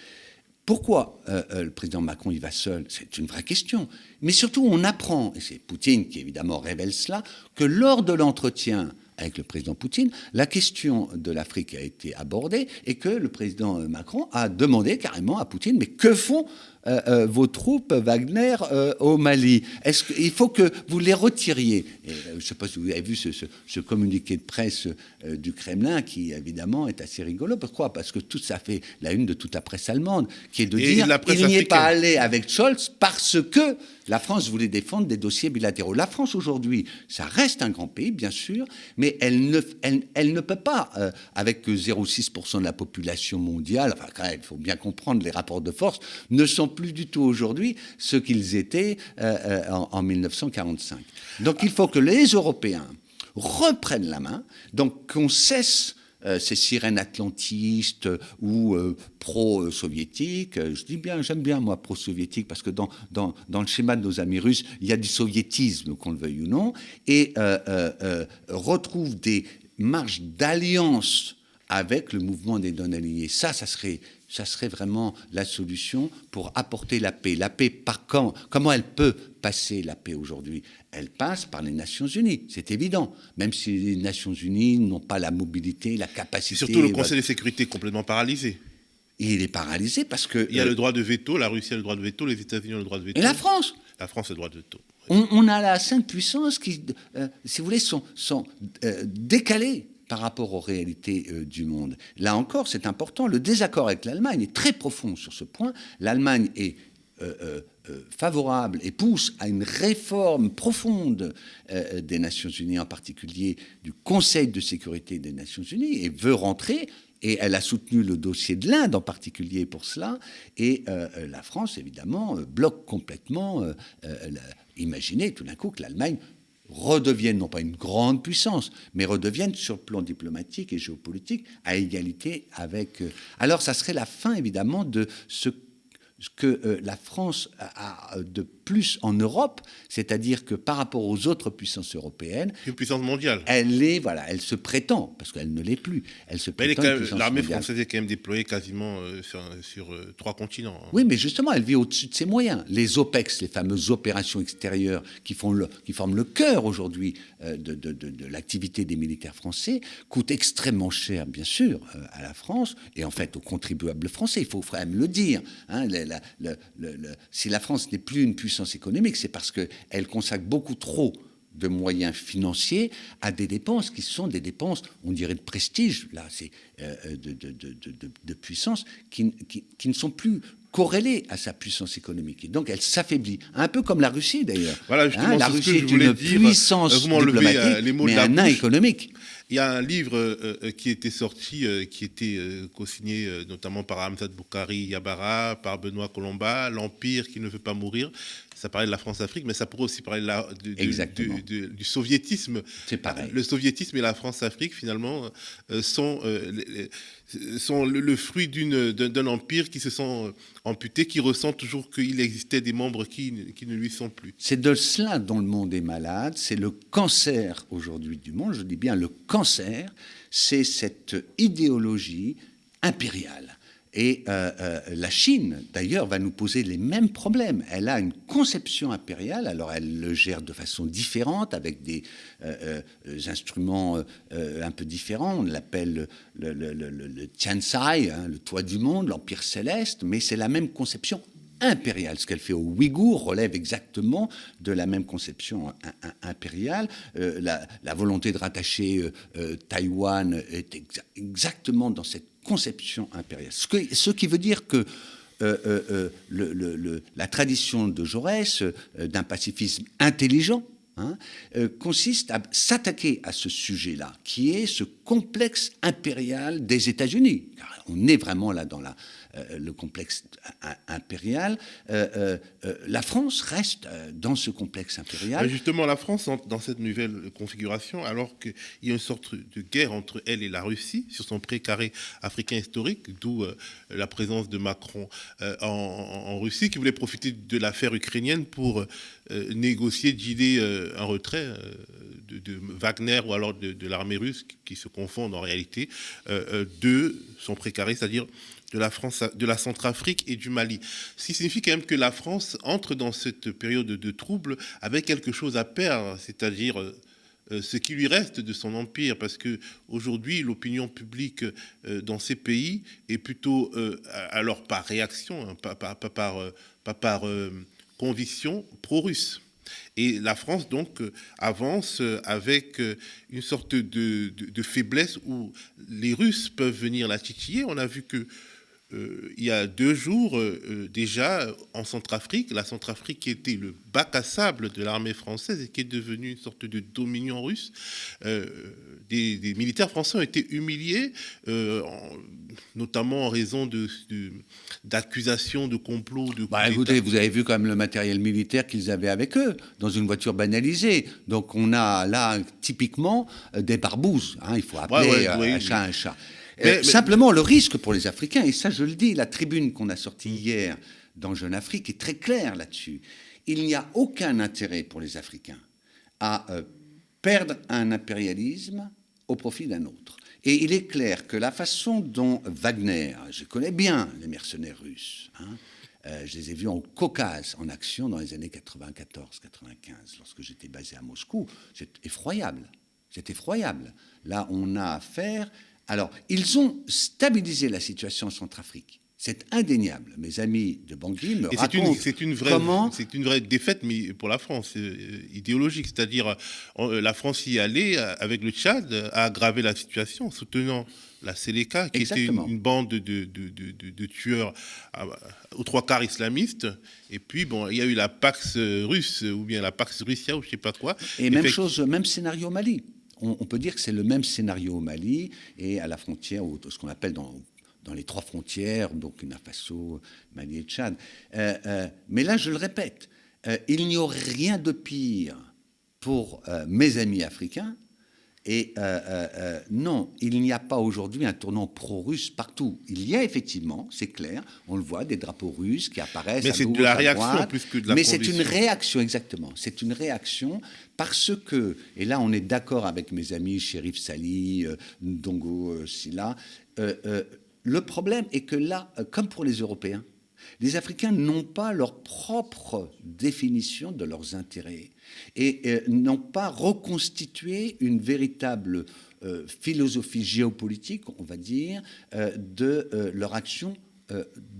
E: Pourquoi euh, euh, le président Macron y va seul? C'est une vraie question. Mais surtout, on apprend, et c'est Poutine qui évidemment révèle cela, que lors de l'entretien avec le président Poutine, la question de l'Afrique a été abordée et que le président Macron a demandé carrément à Poutine, mais que font euh, euh, vos troupes Wagner euh, au Mali. Est-ce qu'il faut que vous les retiriez Je ne sais pas si vous avez vu ce, communiqué de presse du Kremlin qui évidemment est assez rigolo. Pourquoi? Parce que tout ça fait la une de toute la presse allemande, qui est de dire il n'y est pas allé avec Scholz parce que la France voulait défendre des dossiers bilatéraux. La France aujourd'hui, ça reste un grand pays, bien sûr, mais elle ne, elle, ne peut pas, avec 0,6% de la population mondiale, enfin quand même, il faut bien comprendre les rapports de force, ne sont plus du tout aujourd'hui ce qu'ils étaient euh, euh, en, 1945. Donc il faut que les Européens reprennent la main, donc qu'on cesse euh, ces sirènes atlantistes ou pro-soviétiques. Je dis bien, j'aime bien moi pro-soviétique parce que dans, dans, dans, le schéma de nos amis russes, il y a du soviétisme, qu'on le veuille ou non, et retrouve des marges d'alliance avec le mouvement des non-alignés. Ça, ça serait ça serait vraiment la solution pour apporter la paix. La paix par quand? Comment elle peut passer la paix aujourd'hui? Elle passe par les Nations Unies, c'est évident. Même si les Nations Unies n'ont pas la mobilité, la capacité. Et
A: surtout le Conseil de sécurité complètement paralysé.
E: il est paralysé parce que.
A: Il y a le droit de veto, la Russie a le droit de veto, les États-Unis ont le droit de veto.
E: Et la France?
A: La France a le droit de veto.
E: On, a la sainte puissance qui, euh, si vous voulez, sont, sont euh, décalées par rapport aux réalités euh, du monde. Là encore, c'est important. Le désaccord avec l'Allemagne est très profond sur ce point. L'Allemagne est euh, euh, favorable et pousse à une réforme profonde des Nations Unies, en particulier du Conseil de sécurité des Nations Unies, et veut rentrer. Et elle a soutenu le dossier de l'Inde en particulier pour cela. Et la France, évidemment, bloque complètement. imaginez tout d'un coup que l'Allemagne redeviennent non pas une grande puissance, mais redeviennent sur le plan diplomatique et géopolitique à égalité avec. Alors, ça serait la fin évidemment de ce que euh, la France a de plus en Europe, c'est-à-dire que par rapport aux autres puissances européennes,
A: une puissance mondiale.
E: Elle est, voilà, elle se prétend, parce qu'elle ne l'est plus. Elle se prétend.
A: L'armée française est quand même déployée quasiment euh, sur, euh, trois continents. Hein.
E: Oui, mais justement, elle vit au-dessus de ses moyens. Les OPEX, les fameuses opérations extérieures qui, font le, qui forment le cœur aujourd'hui euh, de, de, de, l'activité des militaires français, coûtent extrêmement cher, bien sûr, à la France et en fait aux contribuables français. Il faut quand même le dire. Hein, si la France n'est plus une puissance économique, c'est parce qu'elle consacre beaucoup trop de moyens financiers à des dépenses qui sont des dépenses, on dirait de prestige, là, c'est euh, de, de, puissance, qui, qui, ne sont plus corrélées à sa puissance économique. Et donc elle s'affaiblit, un peu comme la Russie d'ailleurs.
A: Voilà, hein, la Russie est une
E: puissance euh, diplomatique, euh, les mots mais un nain économique.
A: Il y a un livre qui était sorti, qui était co-signé notamment par Hamzat Boukari Yabara, par Benoît Colomba, L'Empire qui ne veut pas mourir ça parlait de la France-Afrique, mais ça pourrait aussi parler de du, soviétisme.
E: C'est pareil.
A: Le soviétisme et la France-Afrique, finalement, euh, sont, euh, sont le, fruit d'un empire qui se sent amputé, qui ressent toujours qu'il existait des membres qui, qui ne lui sont plus.
E: C'est de cela dont le monde est malade. C'est le cancer aujourd'hui du monde. Je dis bien le cancer. C'est cette idéologie impériale Et euh, euh, la Chine, d'ailleurs, va nous poser les mêmes problèmes. Elle a une conception impériale, alors elle le gère de façon différente, avec des euh, instruments un peu différents. On l'appelle le, le, le, hein, le toit du monde, l'empire céleste, mais c'est la même conception impériale. Ce qu'elle fait aux Ouïghours relève exactement de la même conception impériale. la, la, volonté de rattacher Taïwan est exactement dans cette conception impériale. Ce, qui veut dire que euh, euh, euh, la tradition de Jaurès d'un pacifisme intelligent hein, consiste à s'attaquer à ce sujet-là, qui est ce complexe impérial des États-Unis. On est vraiment là dans la, le complexe impérial. Euh, euh, la France reste dans ce complexe impérial.
A: justement, la France, dans cette nouvelle configuration, alors qu'il y a une sorte de guerre entre elle et la Russie sur son précaré africain historique, d'où la présence de Macron en, Russie, qui voulait profiter de l'affaire ukrainienne pour négocier, dealer un retrait de, Wagner ou alors de, de l'armée russe qui se confondent en réalité de son précaré, c'est-à-dire de la France, de la Centrafrique et du Mali. Ce qui signifie quand même que la France entre dans cette période de trouble avec quelque chose à perdre, c'est-à-dire euh, euh, ce qui lui reste de son empire, parce que aujourd'hui l'opinion publique euh, dans ces pays est plutôt, alors par réaction, hein, pas, par, par conviction, pro-russe. Et la France, donc, avance avec une sorte de, de, faiblesse où les Russes peuvent venir la titiller. On a vu que euh, il y a deux jours euh, euh, déjà en Centrafrique, la Centrafrique qui était le bac à sable de l'armée française et qui est devenue une sorte de dominion russe. Des, militaires français ont été humiliés, notamment en raison d'accusations de, complot. De
E: bah, écoutez, vous avez vu quand même le matériel militaire qu'ils avaient avec eux dans une voiture banalisée. Donc on a là typiquement des barbouzes. Hein, il faut appeler un chat un chat. Euh, simplement, le risque pour les Africains, et ça je le dis, la tribune qu'on a sortie hier dans Jeune Afrique est très claire là-dessus. Il n'y a aucun intérêt pour les Africains à euh, perdre un impérialisme au profit d'un autre. Et il est clair que la façon dont Wagner, je connais bien les mercenaires russes, hein, euh, je les ai vus en Caucase en action dans les années 94-95, lorsque j'étais basé à Moscou. C'est effroyable. C'est effroyable. Là, on a affaire alors, ils ont stabilisé la situation en Centrafrique. C'est indéniable. Mes amis de Bangui me racontent
A: c'est une, vraie, C'est une vraie défaite mais pour la France, euh, idéologique. C'est-à-dire, euh, la France y allait euh, avec le Tchad a aggravé la situation, soutenant la Séléka, qui était une, bande de, de, tueurs aux trois quarts islamistes. Et puis, bon, il y a eu la Pax russe, ou bien la Pax Russia, ou je ne sais pas quoi.
E: Et même chose, même scénario au Mali on, peut dire que c'est le même scénario au Mali et à la frontière, ce qu'on appelle dans, dans les trois frontières, Burkina Faso, Mali et Tchad. Euh, euh, mais là, je le répète, euh, il n'y aurait rien de pire pour mes amis africains et euh, euh, euh, non, il n'y a pas aujourd'hui un tournant pro-russe partout. Il y a effectivement, c'est clair, on le voit, des drapeaux russes qui apparaissent.
A: Mais c'est de la réaction plus que de la
E: Mais c'est une réaction, exactement. C'est une réaction parce que, et là on est d'accord avec mes amis Shérif Sali, Ndongo Silla, le problème est que là, comme pour les Européens, les Africains n'ont pas leur propre définition de leurs intérêts et euh, n'ont pas reconstitué une véritable euh, philosophie géopolitique, on va dire, euh, de leur action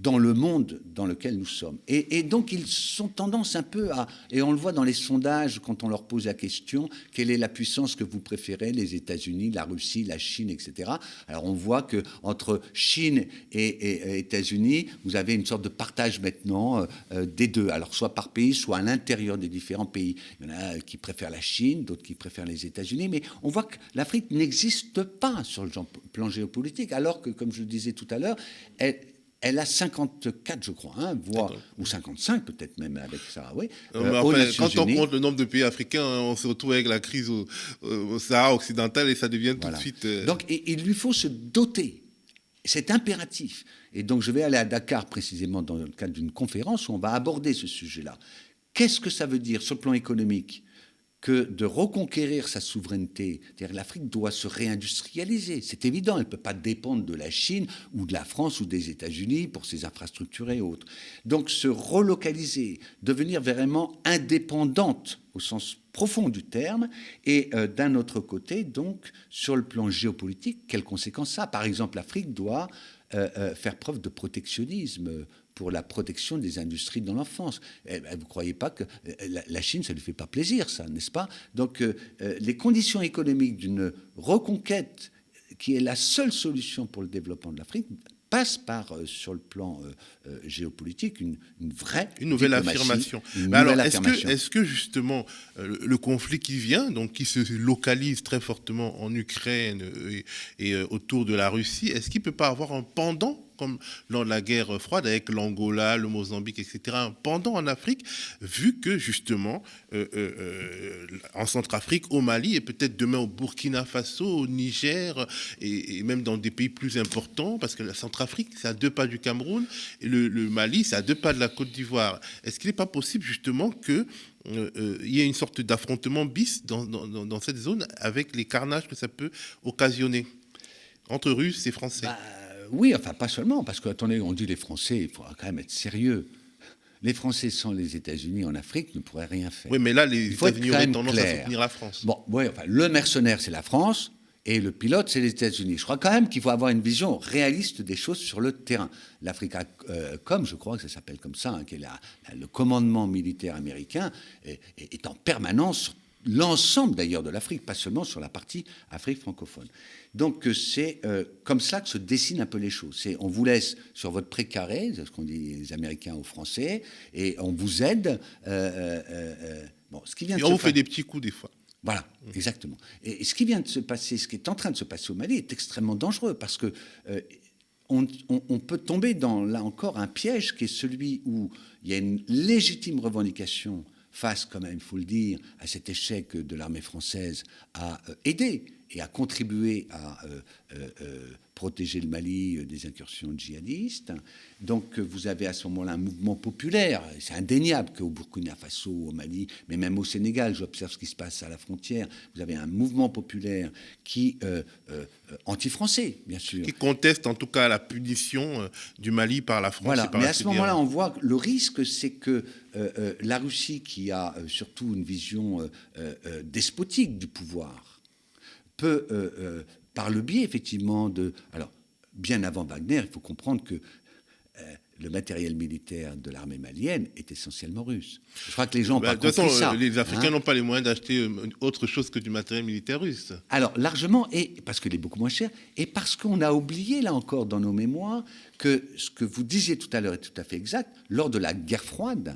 E: dans le monde dans lequel nous sommes. Et, donc ils sont tendance un peu à, et on le voit dans les sondages quand on leur pose la question, quelle est la puissance que vous préférez, les États-Unis, la Russie, la Chine, etc. Alors on voit que entre Chine et, États-Unis, vous avez une sorte de partage maintenant euh, des deux, alors soit par pays, soit à l'intérieur des différents pays. Il y en a qui préfèrent la Chine, d'autres qui préfèrent les États-Unis, mais on voit que l'Afrique n'existe pas sur le plan géopolitique, alors que, comme je le disais tout à l'heure, elle elle a 54, je crois, hein, voire, ou 55 peut-être même avec ça. Oui,
A: euh, quand on compte le nombre de pays africains, hein, on se retrouve avec la crise au, Sahara occidental et ça devient tout de suite.
E: Euh, donc il lui faut se doter. C'est impératif. Et donc je vais aller à Dakar précisément dans le cadre d'une conférence où on va aborder ce sujet-là. Qu'est-ce que ça veut dire sur le plan économique? Que de reconquérir sa souveraineté. L'Afrique doit se réindustrialiser, c'est évident, elle ne peut pas dépendre de la Chine ou de la France ou des États-Unis pour ses infrastructures et autres. Donc se relocaliser, devenir vraiment indépendante au sens profond du terme, et euh, d'un autre côté, donc, sur le plan géopolitique, quelles conséquences ça Par exemple, l'Afrique doit euh, euh, faire preuve de protectionnisme pour la protection des industries dans l'enfance. Eh ben, vous ne croyez pas que la Chine, ça ne lui fait pas plaisir, ça, n'est-ce pas? Donc, les conditions économiques d'une reconquête qui est la seule solution pour le développement de l'Afrique passe par, euh, sur le plan euh, euh, géopolitique, une, vraie
A: une nouvelle affirmation. alors, est-ce que, est que, justement le, conflit qui vient, donc qui se localise très fortement en Ukraine et, et autour de la Russie, est-ce qu'il peut pas avoir un pendant comme lors de la guerre froide avec l'Angola, le Mozambique, etc., pendant en Afrique, vu que justement, euh, euh, euh, en Centrafrique, au Mali, et peut-être demain au Burkina Faso, au Niger, et, même dans des pays plus importants, parce que la Centrafrique, c'est à deux pas du Cameroun, et le, Mali, c'est à deux pas de la Côte d'Ivoire. Est-ce qu'il n'est pas possible justement que y ait une sorte d'affrontement bis dans, dans, cette zone avec les carnages que ça peut occasionner entre Russes et Français? Bah,
E: oui, enfin pas seulement, parce que attendez, on dit les Français, il faudra quand même être sérieux. Les Français sans les États-Unis en Afrique ne pourraient rien faire.
A: Oui, mais là, les États-Unis auraient tendance à soutenir la France.
E: Bon, oui, enfin, le mercenaire, c'est la France, et le pilote, c'est les États-Unis. Je crois quand même qu'il faut avoir une vision réaliste des choses sur le terrain. L'Africa euh, comme je crois que ça s'appelle comme ça, hein, qui est le commandement militaire américain, est, est en permanence sur l'ensemble d'ailleurs de l'Afrique, pas seulement sur la partie Afrique francophone. Donc euh, c'est euh, comme ça que se dessinent un peu les choses. C'est on vous laisse sur votre précaré, c'est ce qu'on dit les Américains aux Français, et on vous aide.
A: Euh, bon, ce qui vient et on vous fait des petits coups des fois.
E: Voilà, exactement. Et, ce qui vient de se passer, ce qui est en train de se passer au Mali est extrêmement dangereux parce que on, on, peut tomber dans, là encore, un piège qui est celui où il y a une légitime revendication face, quand même, il faut le dire, à cet échec de l'armée française à aider et à contribuer à euh, euh, euh, protéger le Mali des incursions djihadistes. Donc vous avez à ce moment-là un mouvement populaire. C'est indéniable qu'au Burkina Faso, au Mali, mais même au Sénégal, j'observe ce qui se passe à la frontière, vous avez un mouvement populaire qui anti-français, bien sûr.
A: Qui conteste en tout cas la punition du Mali par la France.
E: Voilà. mais à ce moment-là, on voit que le risque, c'est que la Russie, qui a surtout une vision despotique du pouvoir, peut, euh, euh, par le biais effectivement de... Alors, bien avant Wagner, il faut comprendre que euh, le matériel militaire de l'armée malienne est essentiellement russe. Je crois que les gens
A: bah, de toute façon, les Africains hein. n'ont pas les moyens d'acheter autre chose que du matériel militaire russe.
E: Alors largement, et parce qu'il est beaucoup moins cher, et parce qu'on a oublié là encore dans nos mémoires que ce que vous disiez tout à l'heure est tout à fait exact. Lors de la guerre froide,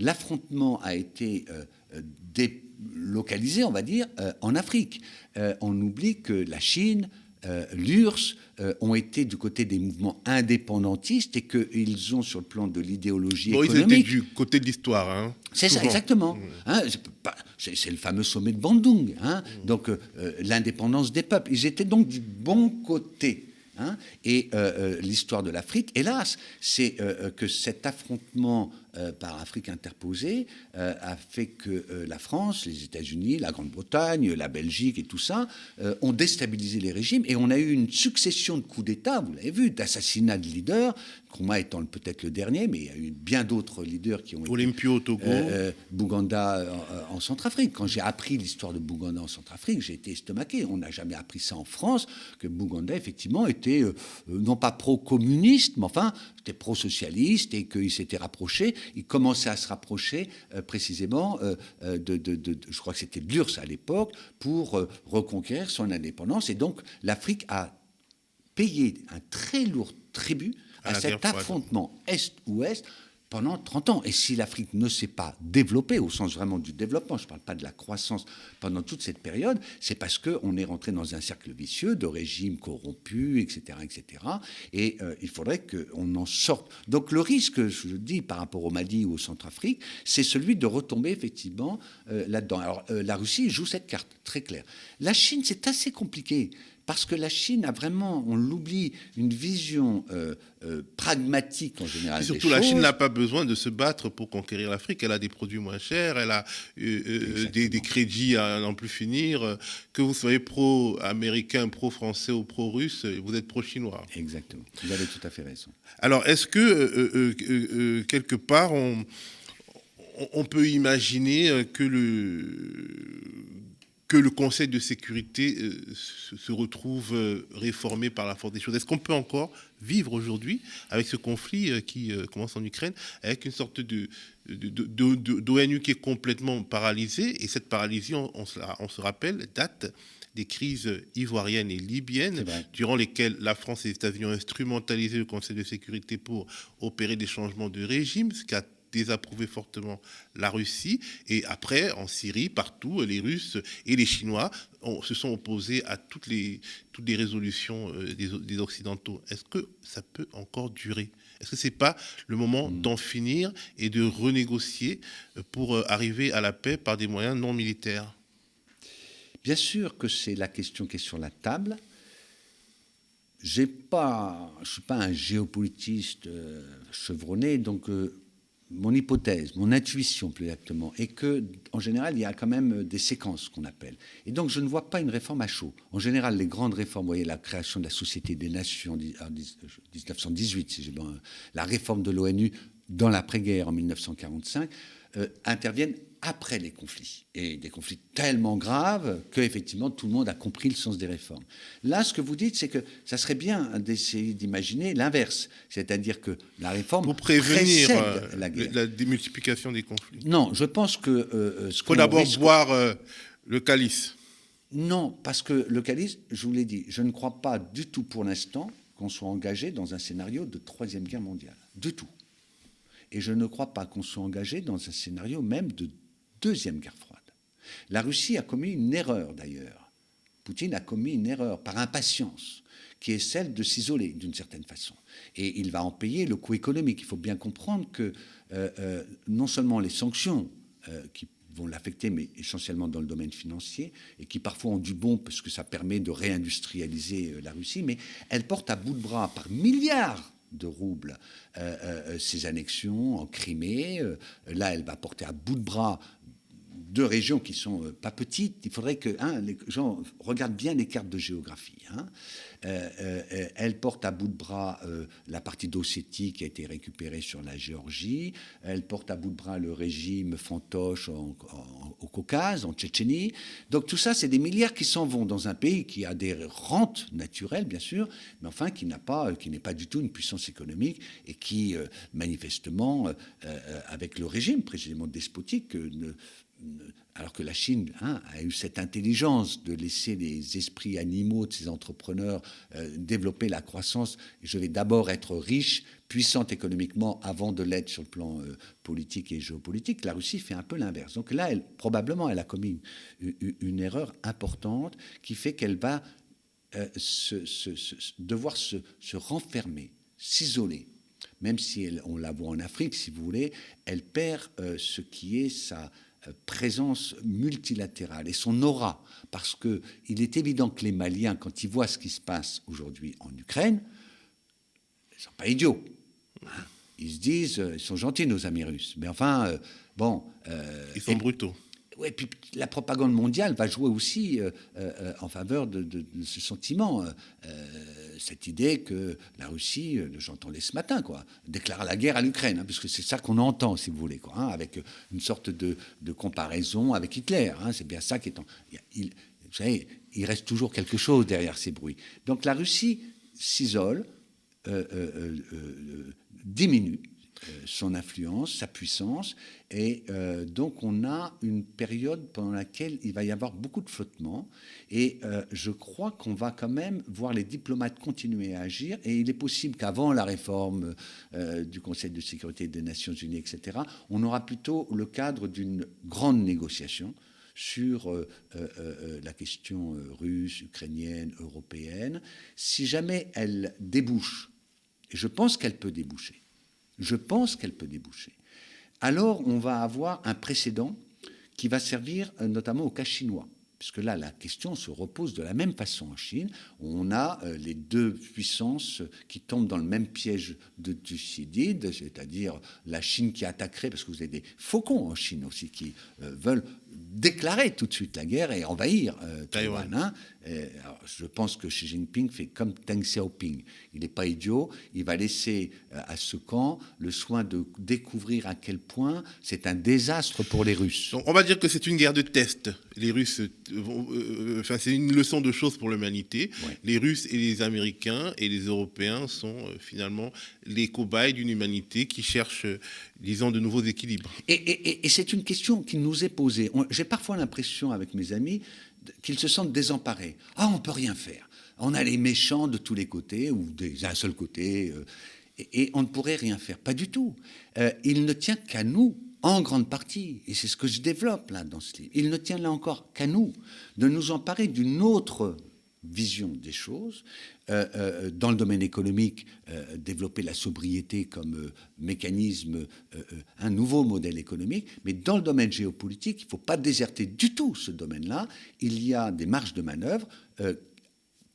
E: l'affrontement a été délocalisé, on va dire, en Afrique. Euh, on oublie que la Chine, euh, l'URSS euh, ont été du côté des mouvements indépendantistes et qu'ils ont, sur le plan de l'idéologie bon, économique... Ils étaient
A: du côté de l'histoire. Hein,
E: c'est ça, exactement. Mmh. Hein, c'est le fameux sommet de Bandung. Hein, mmh. Donc, l'indépendance des peuples. Ils étaient donc du bon côté. et l'histoire de l'Afrique, hélas, c'est que cet affrontement euh, par Afrique interposée euh, a fait que euh, la France, les États-Unis, la Grande-Bretagne, la Belgique et tout ça ont déstabilisé les régimes et on a eu une succession de coups d'État, vous l'avez vu, d'assassinats de leaders, Nkrumah étant peut-être le dernier, mais il y a eu bien d'autres leaders qui ont
A: Olympio au Togo.
E: Bouganda en, Centrafrique. Quand j'ai appris l'histoire de Bouganda en Centrafrique, j'ai été estomaqué. On n'a jamais appris ça en France, que Bouganda, effectivement, était non pas pro-communiste, mais enfin, était pro-socialiste et qu'il s'était rapproché il commençait à se rapprocher euh, précisément euh, euh, de, je crois que c'était l'URSS à l'époque, pour reconquérir son indépendance. Et donc l'Afrique a payé un très lourd tribut à cet affrontement Est-Ouest pendant 30 ans. Et si l'Afrique ne s'est pas développée, au sens vraiment du développement, je ne parle pas de la croissance pendant toute cette période, c'est parce qu'on est rentré dans un cercle vicieux de régimes corrompus, etc. etc. et euh, il faudrait qu'on en sorte. Donc le risque, je dis, par rapport au Mali ou au Centrafrique, c'est celui de retomber effectivement euh, là-dedans. Alors euh, la Russie joue cette carte, très claire. La Chine, c'est assez compliqué parce que la Chine a vraiment, on l'oublie, une vision euh, euh, pragmatique en général.
A: Et surtout, la Chine n'a pas besoin de se battre pour conquérir l'Afrique. Elle a des produits moins chers, elle a euh, des, des, crédits à n'en plus finir. Que vous soyez pro-américain, pro-français ou pro-russe, vous êtes pro-chinois.
E: Exactement. Vous avez tout à fait raison.
A: Alors, est-ce que quelque part on on peut imaginer que le, que le Conseil de sécurité euh, se, retrouve euh, réformé par la force des choses. Est-ce qu'on peut encore vivre aujourd'hui avec ce conflit euh, qui commence en Ukraine, avec une sorte de, d'ONU qui est complètement paralysée, et cette paralysie, on, se, rappelle, date des crises ivoiriennes et libyennes, durant lesquelles la France et les États-Unis ont instrumentalisé le Conseil de sécurité pour opérer des changements de régime, ce qui a désapprouvé fortement la Russie. Et après, en Syrie, partout, les Russes et les Chinois se sont opposés à toutes les, toutes les résolutions euh, des, Occidentaux. Est-ce que ça peut encore durer? Est-ce que ce n'est pas le moment hmm. d'en finir et de renégocier euh, pour euh, arriver à la paix par des moyens non militaires?
E: Bien sûr que c'est la question qui est sur la table. J'ai pas, je suis pas un géopolitiste chevronné, donc mon hypothèse, mon intuition plus exactement, est que, en général, il y a quand même des séquences qu'on appelle. Et donc, je ne vois pas une réforme à chaud. En général, les grandes réformes, vous voyez, la création de la Société des Nations en 1918, si la réforme de l'ONU dans l'après-guerre en 1945, euh, interviennent après les conflits, et des conflits tellement graves qu'effectivement tout le monde a compris le sens des réformes. Là, ce que vous dites, c'est que ça serait bien d'essayer d'imaginer l'inverse, c'est-à-dire que la réforme
A: pour prévenir euh, la, démultiplication des conflits.
E: Non, je pense que euh,
A: euh ce faut d'abord boire euh, le calice.
E: Non, parce que le calice, je vous l'ai dit, je ne crois pas du tout pour l'instant qu'on soit engagé dans un scénario de troisième guerre mondiale, du tout. Et je ne crois pas qu'on soit engagé dans un scénario même de Deuxième guerre froide. La Russie a commis une erreur d'ailleurs. Poutine a commis une erreur par impatience, qui est celle de s'isoler d'une certaine façon. Et il va en payer le coût économique. Il faut bien comprendre que euh, euh, non seulement les sanctions euh, qui vont l'affecter, mais essentiellement dans le domaine financier, et qui parfois ont du bon parce que ça permet de réindustrialiser la Russie, mais elles portent à bout de bras par milliards de roubles ces annexions en Crimée. là, elle va porter à bout de bras deux régions qui sont euh, pas petites. Il faudrait que hein, les gens regardent bien les cartes de géographie. Hein. Euh, euh, elle porte à bout de bras la partie d'Ossétie qui a été récupérée sur la Géorgie. Elle porte à bout de bras le régime fantoche au Caucase, en Tchétchénie. Donc tout ça, c'est des milliards qui s'en vont dans un pays qui a des rentes naturelles, bien sûr, mais enfin qui pas, qui n'est pas du tout une puissance économique et qui, manifestement, avec le régime précisément despotique, ne alors que la Chine hein, a eu cette intelligence de laisser les esprits animaux de ces entrepreneurs euh, développer la croissance. Je vais d'abord être riche, puissante économiquement, avant de l'être sur le plan euh, politique et géopolitique. La Russie fait un peu l'inverse. Donc là, probablement, elle a commis une, erreur importante qui fait qu'elle va euh, devoir se, renfermer, s'isoler. Même si on la voit en Afrique, si vous voulez, elle perd ce qui est sa présence multilatérale et son aura, parce qu'il est évident que les Maliens, quand ils voient ce qui se passe aujourd'hui en Ukraine, ils ne sont pas idiots. Hein. Ils se disent, euh, ils sont gentils nos amis russes, mais enfin, euh, bon...
A: ils sont brutaux.
E: Oui, puis la propagande mondiale va jouer aussi en faveur de, ce sentiment cette idée que la Russie, euh, j'entendais ce matin, quoi, déclare la guerre à l'Ukraine, hein, puisque c'est ça qu'on entend, si vous voulez, quoi, hein, avec une sorte de, comparaison avec Hitler. Hein, c'est bien ça qui est en. Vous savez, il reste toujours quelque chose derrière ces bruits. Donc la Russie s'isole, euh, euh, diminue euh, son influence, sa puissance. Et euh, donc on a une période pendant laquelle il va y avoir beaucoup de flottements. Et euh, je crois qu'on va quand même voir les diplomates continuer à agir. Et il est possible qu'avant la réforme du Conseil de sécurité des Nations Unies, etc., on aura plutôt le cadre d'une grande négociation sur la question russe, ukrainienne, européenne. Si jamais elle débouche, et je pense qu'elle peut déboucher, je pense qu'elle peut déboucher. Alors on va avoir un précédent qui va servir euh, notamment au cas chinois. puisque là, la question se repose de la même façon en Chine. Où on a euh, les deux puissances qui tombent dans le même piège de Thucydide, c'est-à-dire la Chine qui attaquerait, parce que vous avez des faucons en Chine aussi qui euh, veulent déclarer tout de suite la guerre et envahir euh, Taïwan. Hein. Je pense que Xi Jinping fait comme Deng Xiaoping. Il n'est pas idiot. Il va laisser euh, à ce camp le soin de découvrir à quel point c'est un désastre pour les Russes.
A: on va dire que c'est une guerre de test. Les Russes, euh, enfin, c'est une leçon de choses pour l'humanité. Les Russes et les Américains et les Européens sont finalement les cobayes d'une humanité qui cherche, disons, de nouveaux équilibres.
E: Et, et c'est une question qui nous est posée j'ai parfois l'impression avec mes amis qu'ils se sentent désemparés. Ah, on peut rien faire. On a les méchants de tous les côtés ou d'un seul côté, euh, et, on ne pourrait rien faire. Pas du tout. Euh, il ne tient qu'à nous, en grande partie, et c'est ce que je développe là dans ce livre. Il ne tient là encore qu'à nous de nous emparer d'une autre vision des choses. Euh, euh, dans le domaine économique, euh, développer la sobriété comme mécanisme, un nouveau modèle économique. Mais dans le domaine géopolitique, il ne faut pas déserter du tout ce domaine-là. Il y a des marges de manœuvre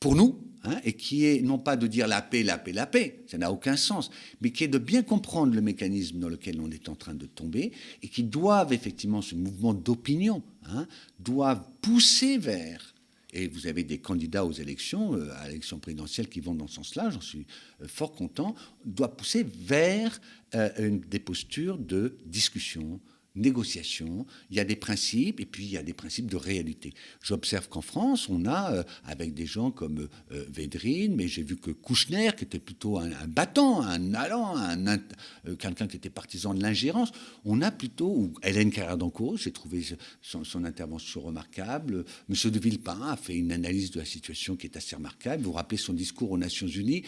E: pour nous, hein, et qui est non pas de dire la paix, la paix, la paix, ça n'a aucun sens, mais qui est de bien comprendre le mécanisme dans lequel on est en train de tomber, et qui doivent effectivement, ce mouvement d'opinion, hein, doivent pousser vers et vous avez des candidats aux élections, euh, à l'élection présidentielle, qui vont dans ce sens-là, j'en suis euh, fort content, doit pousser vers euh, des postures de discussion, négociation, il y a des principes et puis il y a des principes de réalité. J'observe qu'en France, on a, euh, avec des gens comme euh, Védrine, mais j'ai vu que Kouchner, qui était plutôt un, battant, un allant, un, euh, quelqu'un qui était partisan de l'ingérence, on a plutôt, ou Hélène carrère j'ai trouvé son, intervention remarquable, Monsieur de Villepin a fait une analyse de la situation qui est assez remarquable, vous vous rappelez son discours aux Nations Unies,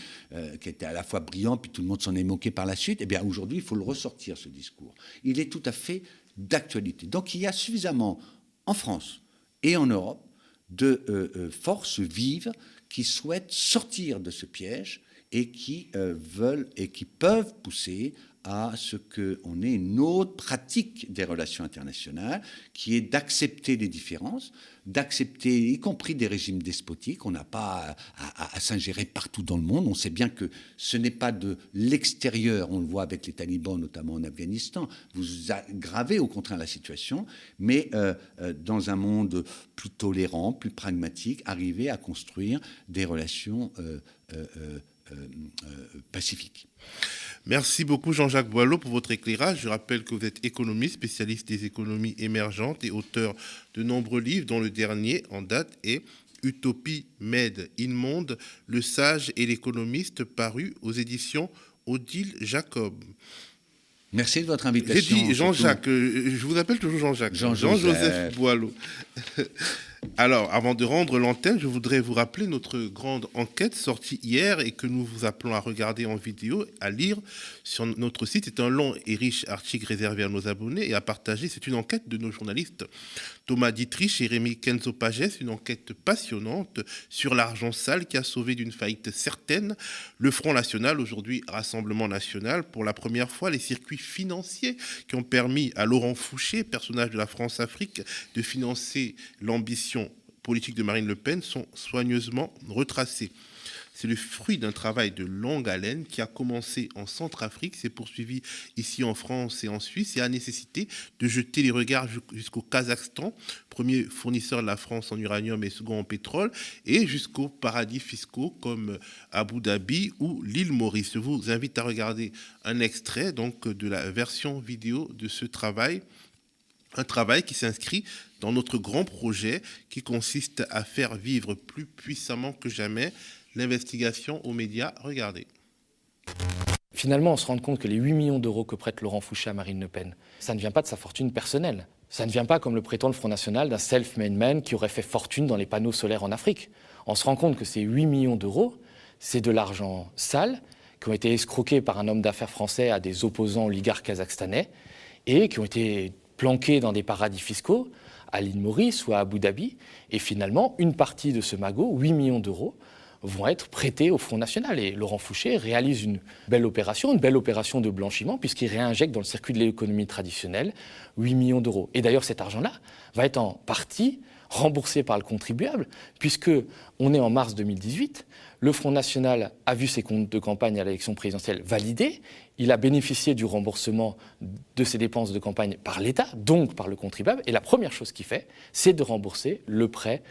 E: qui était à la fois brillant, puis tout le monde s'en est moqué par la suite, eh bien aujourd'hui, il faut le ressortir, ce discours. Il est tout à fait d'actualité. Donc il y a suffisamment en France et en Europe de euh, euh, forces vives qui souhaitent sortir de ce piège et qui euh, veulent et qui peuvent pousser à ce qu'on ait une autre pratique des relations internationales, qui est d'accepter les différences, d'accepter, y compris des régimes despotiques. On n'a pas à, s'ingérer partout dans le monde. On sait bien que ce n'est pas de l'extérieur, on le voit avec les talibans, notamment en Afghanistan. Vous aggravez au contraire la situation, mais euh, euh, dans un monde plus tolérant, plus pragmatique, arriver à construire des relations euh, pacifiques.
A: Merci beaucoup Jean-Jacques Boileau pour votre éclairage. Je rappelle que vous êtes économiste, spécialiste des économies émergentes et auteur de nombreux livres, dont le dernier en date est Utopie Med in Monde, le sage et l'économiste, paru aux éditions Odile Jacob.
E: Merci de votre invitation.
A: J'ai dit Jean-Jacques, euh, je vous appelle toujours Jean-Jacques. Jean-Joseph Boileau. Alors, avant de rendre l'antenne, je voudrais vous rappeler notre grande enquête sortie hier et que nous vous appelons à regarder en vidéo, à lire sur notre site. C'est un long et riche article réservé à nos abonnés et à partager. C'est une enquête de nos journalistes Thomas Dietrich et Rémi Kenzo Pages, une enquête passionnante sur l'argent sale qui a sauvé d'une faillite certaine le Front National, aujourd'hui Rassemblement National, pour la première fois les circuits financiers qui ont permis à Laurent Fouché, personnage de la France-Afrique, de financer l'ambition politique de Marine Le Pen sont soigneusement retracés. C'est le fruit d'un travail de longue haleine qui a commencé en Centrafrique, s'est poursuivi ici en France et en Suisse et a nécessité de jeter les regards jusqu'au Kazakhstan, premier fournisseur de la France en uranium et second en pétrole, et jusqu'aux paradis fiscaux comme Abu Dhabi ou l'île Maurice. Je vous invite à regarder un extrait donc de la version vidéo de ce travail un travail qui s'inscrit dans notre grand projet qui consiste à faire vivre plus puissamment que jamais l'investigation aux médias. Regardez.
F: Finalement, on se rend compte que les 8 millions d'euros que prête Laurent Fouché à Marine Le Pen, ça ne vient pas de sa fortune personnelle. Ça ne vient pas, comme le prétend le Front National, d'un self-made man qui aurait fait fortune dans les panneaux solaires en Afrique. On se rend compte que ces 8 millions d'euros, c'est de l'argent sale qui ont été escroqués par un homme d'affaires français à des opposants oligarques kazakhstanais et qui ont été planqués dans des paradis fiscaux à l'île Maurice ou à Abu Dhabi. Et finalement, une partie de ce magot, 8 millions d'euros, vont être prêtés au Front National. Et Laurent Fouché réalise une belle opération, une belle opération de blanchiment, puisqu'il réinjecte dans le circuit de l'économie traditionnelle 8 millions d'euros. Et d'ailleurs, cet argent-là va être en partie remboursés par le contribuable, puisque on est en mars 2018, le Front National a vu ses comptes de campagne à l'élection présidentielle validés, il a bénéficié du remboursement de ses dépenses de campagne par l'État, donc par le contribuable, et la première chose qu'il fait, c'est de rembourser le prêt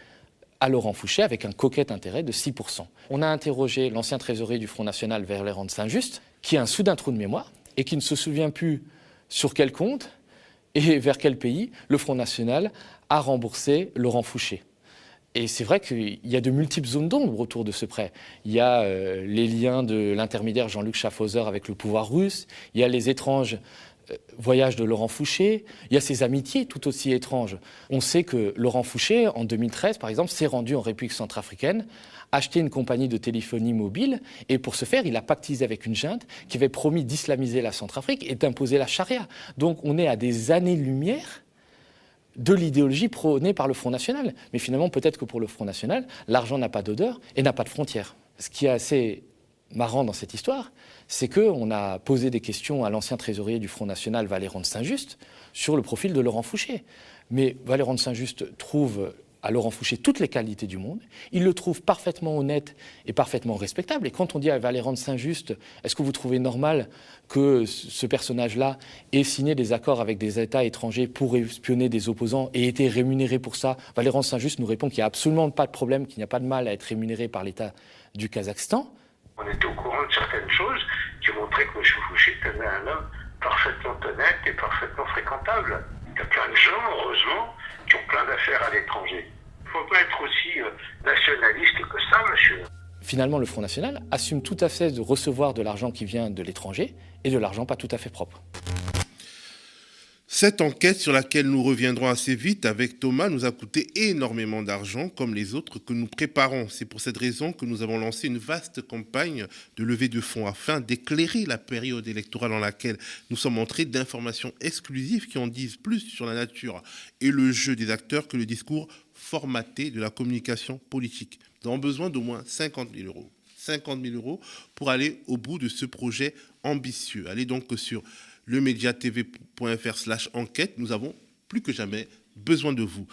F: à Laurent Fouché avec un coquet intérêt de 6%. On a interrogé l'ancien trésorier du Front National, Valéran de Saint-Just, qui a un soudain trou de mémoire et qui ne se souvient plus sur quel compte et vers quel pays le Front National a remboursé Laurent Fouché. Et c'est vrai qu'il y a de multiples zones d'ombre autour de ce prêt. Il y a euh, les liens de l'intermédiaire Jean-Luc Schaffhauser avec le pouvoir russe, il y a les étranges euh, voyages de Laurent Fouché, il y a ses amitiés tout aussi étranges. On sait que Laurent Fouché, en 2013 par exemple, s'est rendu en République centrafricaine, acheter une compagnie de téléphonie mobile, et pour ce faire, il a pactisé avec une junte qui avait promis d'islamiser la Centrafrique et d'imposer la charia. Donc on est à des années-lumière de l'idéologie prônée par le Front National. Mais finalement, peut-être que pour le Front National, l'argent n'a pas d'odeur et n'a pas de frontières. Ce qui est assez marrant dans cette histoire, c'est qu'on a posé des questions à l'ancien trésorier du Front National, Valéran de Saint-Just, sur le profil de Laurent Fouché. Mais Valéran de Saint-Just trouve à Laurent Fouché toutes les qualités du monde. Il le trouve parfaitement honnête et parfaitement respectable. Et quand on dit à Valéran de Saint-Just, est-ce que vous trouvez normal que ce personnage-là ait signé des accords avec des États étrangers pour espionner des opposants et été rémunéré pour ça? Valéran de Saint-Just nous répond qu'il n'y a absolument pas de problème, qu'il n'y a pas de mal à être rémunéré par l'État du Kazakhstan.
G: On était au courant de certaines choses qui montraient que M. Fouché était un homme parfaitement honnête et parfaitement fréquentable. Il y a plein de gens, heureusement, qui ont plein d'affaires à l'étranger. Il ne faut pas être aussi euh, nationaliste que ça, monsieur.
F: Finalement, le Front National assume tout à fait de recevoir de l'argent qui vient de l'étranger et de l'argent pas tout à fait propre.
A: Cette enquête sur laquelle nous reviendrons assez vite avec Thomas nous a coûté énormément d'argent, comme les autres que nous préparons. C'est pour cette raison que nous avons lancé une vaste campagne de levée de fonds afin d'éclairer la période électorale dans laquelle nous sommes entrés d'informations exclusives qui en disent plus sur la nature et le jeu des acteurs que le discours formaté de la communication politique. Nous avons besoin d'au moins 50 000 euros. 50 000 euros pour aller au bout de ce projet ambitieux. Allez donc sur lemediatv.fr slash enquête. Nous avons plus que jamais besoin de vous.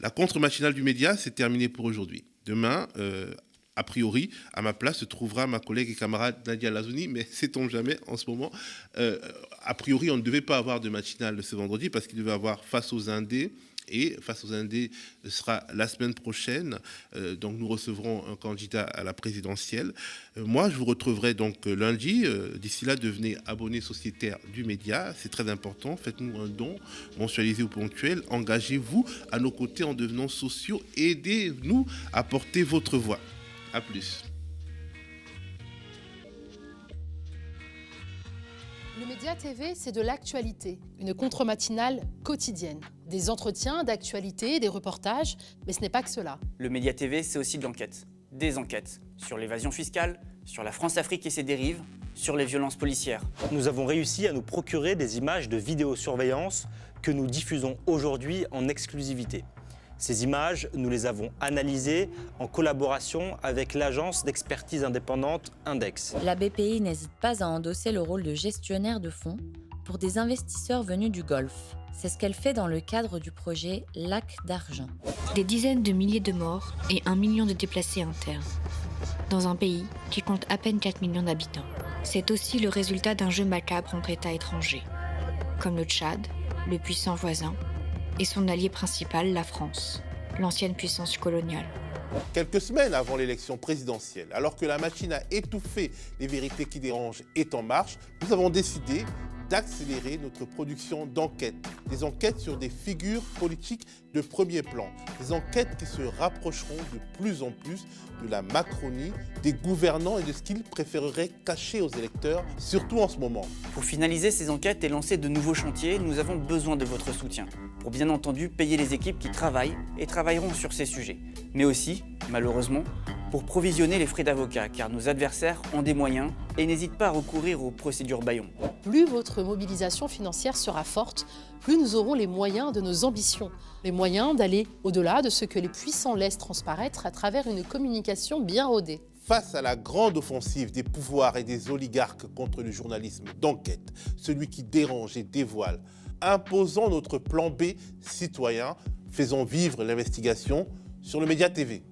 A: La contre-matinale du média, c'est terminé pour aujourd'hui. Demain, euh, a priori, à ma place se trouvera ma collègue et camarade Nadia Lazouni, mais sait-on jamais en ce moment. Euh, a priori, on ne devait pas avoir de matinale ce vendredi parce qu'il devait avoir face aux Indés et face aux Indés sera la semaine prochaine. Euh, donc nous recevrons un candidat à la présidentielle. Euh, moi, je vous retrouverai donc lundi. Euh, d'ici là, devenez abonné sociétaire du média. C'est très important. Faites-nous un don, mensualisé ou ponctuel. Engagez-vous à nos côtés en devenant sociaux. Aidez-nous à porter votre voix. À plus.
H: Le Média TV, c'est de l'actualité, une contre-matinale quotidienne. Des entretiens, d'actualité, des reportages, mais ce n'est pas que cela.
I: Le Média TV, c'est aussi de l'enquête. Des enquêtes sur l'évasion fiscale, sur la France-Afrique et ses dérives, sur les violences policières.
J: Nous avons réussi à nous procurer des images de vidéosurveillance que nous diffusons aujourd'hui en exclusivité. Ces images, nous les avons analysées en collaboration avec l'agence d'expertise indépendante Index.
K: La BPI n'hésite pas à endosser le rôle de gestionnaire de fonds pour des investisseurs venus du Golfe. C'est ce qu'elle fait dans le cadre du projet Lac d'argent.
L: Des dizaines de milliers de morts et un million de déplacés internes. Dans un pays qui compte à peine 4 millions d'habitants. C'est aussi le résultat d'un jeu macabre entre États étrangers, comme le Tchad, le puissant voisin, et son allié principal, la France, l'ancienne puissance coloniale.
A: Quelques semaines avant l'élection présidentielle, alors que la machine à étouffer les vérités qui dérangent est en marche, nous avons décidé d'accélérer notre production d'enquêtes. Des enquêtes sur des figures politiques de premier plan. Des enquêtes qui se rapprocheront de plus en plus de la Macronie, des gouvernants et de ce qu'ils préféreraient cacher aux électeurs, surtout en ce moment.
I: Pour finaliser ces enquêtes et lancer de nouveaux chantiers, nous avons besoin de votre soutien. Pour bien entendu payer les équipes qui travaillent et travailleront sur ces sujets. Mais aussi, malheureusement, pour provisionner les frais d'avocat, car nos adversaires ont des moyens et n'hésitent pas à recourir aux procédures baillons.
H: Plus votre mobilisation financière sera forte, plus nous aurons les moyens de nos ambitions, les moyens d'aller au-delà de ce que les puissants laissent transparaître à travers une communication bien rodée.
A: Face à la grande offensive des pouvoirs et des oligarques contre le journalisme d'enquête, celui qui dérange et dévoile, imposons notre plan B citoyen faisons vivre l'investigation sur le Média TV.